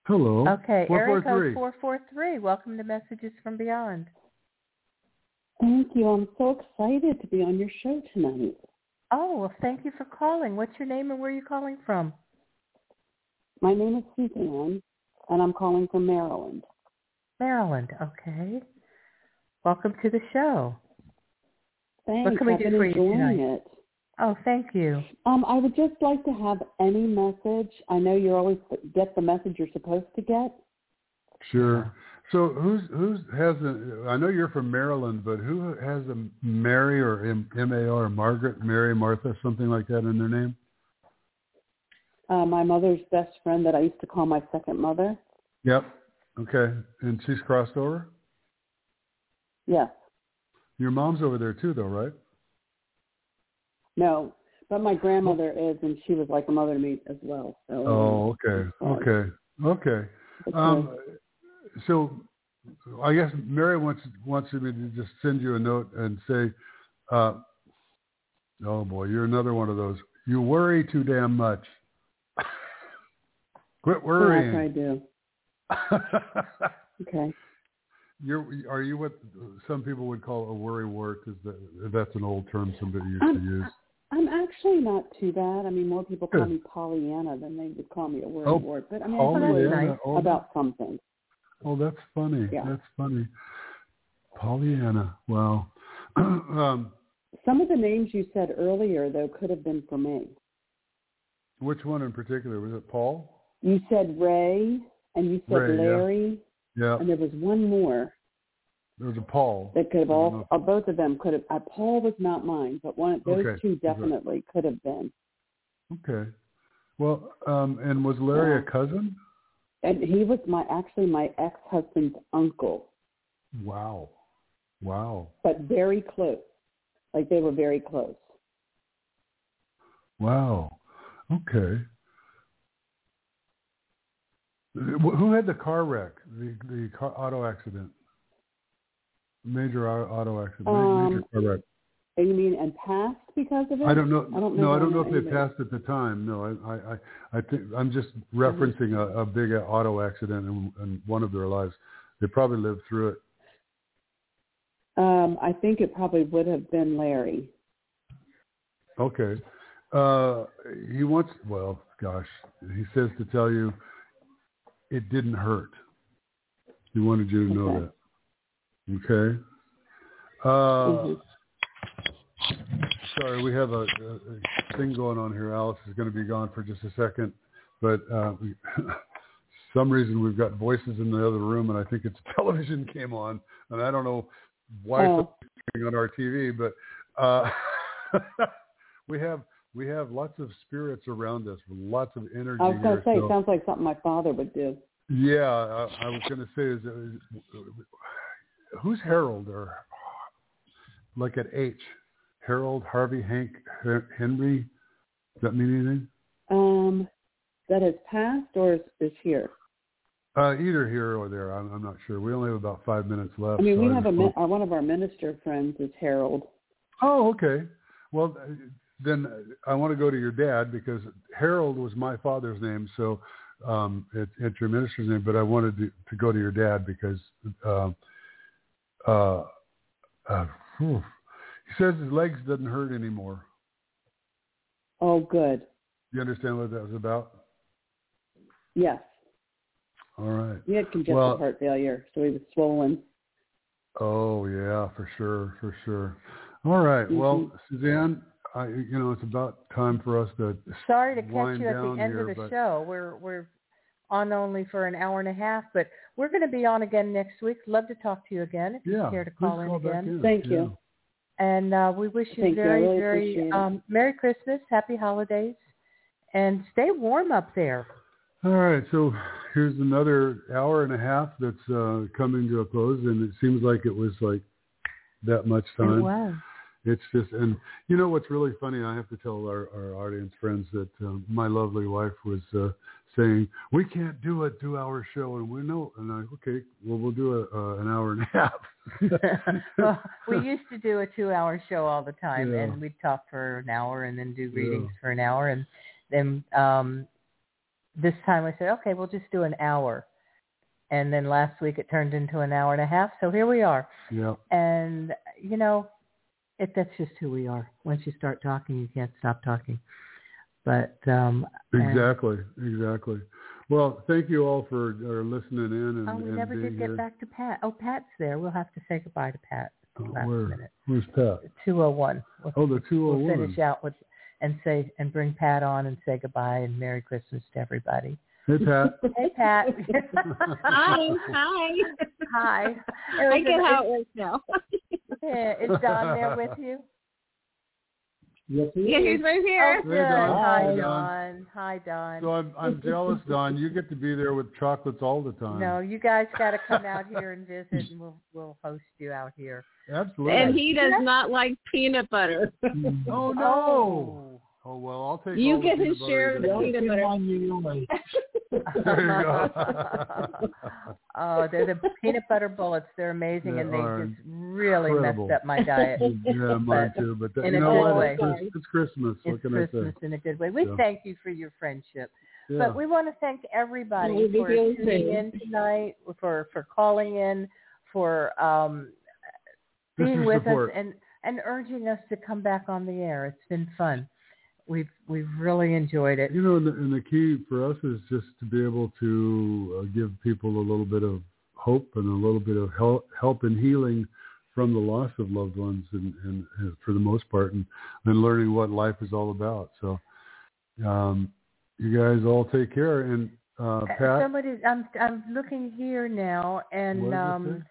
Hello. Okay, area code 443. 443. Welcome to Messages from Beyond. Thank you. I'm so excited to be on your show tonight. Oh, well, thank you for calling. What's your name and where are you calling from? My name is Suzanne, and I'm calling from Maryland. Maryland. Okay. Welcome to the show. Thanks. What can we I've do been for you enjoying tonight? it. Oh, thank you. Um, I would just like to have any message. I know you always get the message you're supposed to get. Sure. So who's who's has a? I know you're from Maryland, but who has a Mary or M A R Margaret, Mary, Martha, something like that in their name? Uh, my mother's best friend that I used to call my second mother. Yep. Okay. And she's crossed over. Yes. Your mom's over there too, though, right? No, but my grandmother is, and she was like a mother to me as well. So. Oh, okay, okay, okay. Um, so I guess Mary wants wants me to just send you a note and say, uh, "Oh boy, you're another one of those. You worry too damn much. [LAUGHS] Quit worrying." Yes, I do. [LAUGHS] okay. You're are you what some people would call a worry wart? Is that that's an old term somebody used I'm, to use? I'm actually not too bad. I mean, more people call me Pollyanna than they would call me a worry Oh, wart. But I mean, Pollyanna, I worry nice oh. about something. Oh, that's funny. Yeah. That's funny. Pollyanna. Wow. [CLEARS THROAT] um, Some of the names you said earlier, though, could have been for me. which one in particular was it? Paul? You said Ray, and you said Ray. Larry, Yeah. And there was one more There was a Paul. that could have all, or both of them could have. Uh, Paul was not mine, but one those Okay. two Okay. definitely could have been. Okay. Well, um, and was Larry a cousin? And he was my actually my ex husband's uncle, Wow. Wow. but very close. Like they were very close. Wow. Okay. Wh- Who had the car wreck? The the car, auto accident. Major auto accident. Ma- major Um, car wreck. You mean and passed because of it? I don't know. I don't know. no, I don't know if they passed at the time. No, I, I, I, I think I'm just referencing a, a big auto accident in, in one of their lives. They probably lived through it. Um, I think it probably would have been Larry. Okay. Uh, he wants. Well, gosh, he says to tell you it didn't hurt. He wanted you to know Okay. that. Okay. Uh, Mhm. Sorry, we have a, a, a thing going on here. Alice is going to be gone for just a second, but uh, we, [LAUGHS] some reason we've got voices in the other room, and I think it's [LAUGHS] television came on, and I don't know why Oh. on our TV, but uh, [LAUGHS] we have we have lots of spirits around us, lots of energy. I was going to say, so- sounds like something my father would do. yeah, I, I was going to say is, uh, who's Harold or like at H? Harold, Harvey, Hank, Henry. Does that mean anything? Um, that has passed or is, is here. Uh, either here or there. I'm, I'm not sure. We only have about five minutes left. I mean, so we have a just min- hope- uh, one of our minister friends is Harold. Oh, okay. Well, then I want to go to your dad because Harold was my father's name, so um, it, it's your minister's name. But I wanted to, to go to your dad because uh, uh, whew. he says his legs doesn't hurt anymore. Oh, good. You understand what that was about? Yes, All right. he had congestive Well- heart failure, so he was swollen. Oh yeah, for sure, for sure. All right. Well, Mhm. Suzanne, I, you know, it's about time for us to Sorry to catch you at the end here, of the but- show. We're we're on only for an hour and a half, but we're going to be on again next week. Love to talk to you again if Yeah, you care to please call in call again. in. Thank Yeah. you. And uh, we wish you Thank you. Very, really very um, Merry Christmas, Happy Holidays, and stay warm up there. All right, so here's another hour and a half that's uh, coming to a close, and it seems like it was like that much time. It was. It's just, and you know what's really funny? I have to tell our, our audience friends that um, my lovely wife was uh, saying we can't do a two-hour show, and we know, and I okay, well we'll do a, uh, an hour and a half. [LAUGHS] well, we used to do a two-hour show all the time, Yeah. and we'd talk for an hour and then do readings Yeah. for an hour, and then um, this time i said, okay, we'll just do an hour. And then last week it turned into an hour and a half. So here we are. Yeah. And, you know, it, that's just who we are. Once you start talking, you can't stop talking. But um and- Exactly, exactly. Well, thank you all for uh, listening in and, Oh, we and never being did get here. back to Pat. Oh, Pat's there. We'll have to say goodbye to Pat last Where? minute. Where's Pat? Two oh one. Oh, the two oh We'll finish out with and say and bring Pat on and say goodbye and Merry Christmas to everybody. Hey, Pat. [LAUGHS] hey, Pat. [LAUGHS] Hi, hi. Hi. I get how it works now. [LAUGHS] Yeah, is Don there [LAUGHS] with you? Yes, Yeah, he's right here. Oh, good. Hi, Hi, Don. Don. Hi, Don. So I'm I'm jealous, Don. You get to be there with chocolates all the time. No, you guys got to come out here and visit, and we'll we'll host you out here. Absolutely. And he does not like peanut butter. [LAUGHS] Oh no. Oh. oh well, I'll take. You all get the his share of the peanut butter. There you go. [LAUGHS] oh, they're the peanut butter bullets. They're amazing, They and they just really incredible. messed up my diet. [LAUGHS] yeah, mine But too. But that, in you a know good what? way. It's, it's Christmas. It's what can Christmas I say? in a good way. We Yeah. thank you for your friendship. Yeah. But we want to thank everybody We for tuning too. in tonight, for for calling in, for um, being with support. us and and urging us to come back on the air. It's been fun. We've we've really enjoyed it. You know, and the, and the key for us is just to be able to uh, give people a little bit of hope and a little bit of help, help and healing from the loss of loved ones, and, and, and for the most part, and, and learning what life is all about. So, um, you guys all take care. And uh, Uh, Pat, Somebody, I'm I'm looking here now, and um,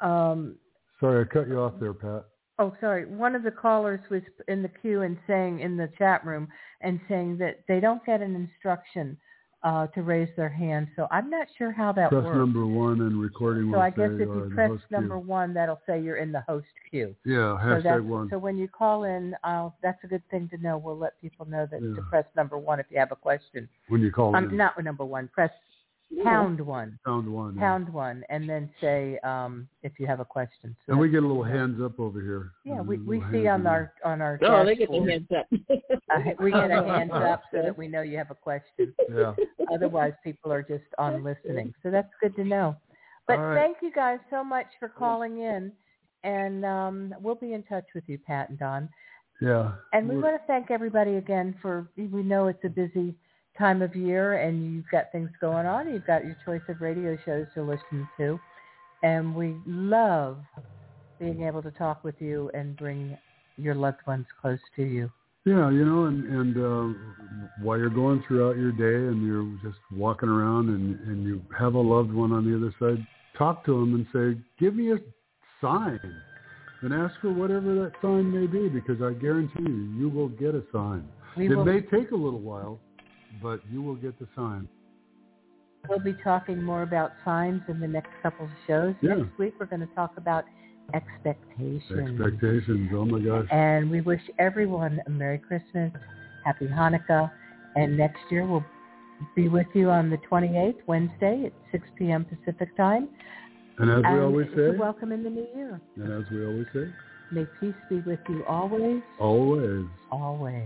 um, sorry, I cut you off there, Pat. Oh, sorry, one of the callers was in the queue and saying in the chat room and saying that they don't get an instruction uh, to raise their hand. So I'm not sure how that works. Press works. number one and recording so I guess if you press number queue. one, that'll say you're in the host queue. Yeah, so hashtag that's, one. So when you call in, I'll, that's a good thing to know. We'll let people know that to press number one if you have a question. when you call Um, in. not with number one. Press pound one. Pound one. yeah. One, and then say um, if you have a question. So And we get a little hands up over here. Yeah, we we little see hands on our on our. Oh, they get their dashboard, hands up. [LAUGHS] uh, we get a hands [LAUGHS] up so that we know you have a question. Yeah. Otherwise, people are just on listening. So that's good to know. But All right. thank you guys so much for calling in, and um, we'll be in touch with you, Pat and Don. Yeah. And we We're- want to thank everybody again for. We know it's a busy time of year, and you've got things going on. You've got your choice of radio shows to listen to, and we love being able to talk with you and bring your loved ones close to you. Yeah, you know, and and uh, while you're going throughout your day and you're just walking around and and you have a loved one on the other side, talk to them and say, "Give me a sign," and ask for whatever that sign may be, because I guarantee you, you will get a sign. We it will- may take a little while, but you will get the sign. We'll be talking more about signs in the next couple of shows. Yeah. Next week, we're going to talk about expectations. Expectations. Oh my gosh. And we wish everyone a Merry Christmas, Happy Hanukkah, and next year we'll be with you on the 28th, Wednesday at 6 p.m. Pacific time. And as we always say, welcome in the new year. and as we always say, May peace be with you always, always. always.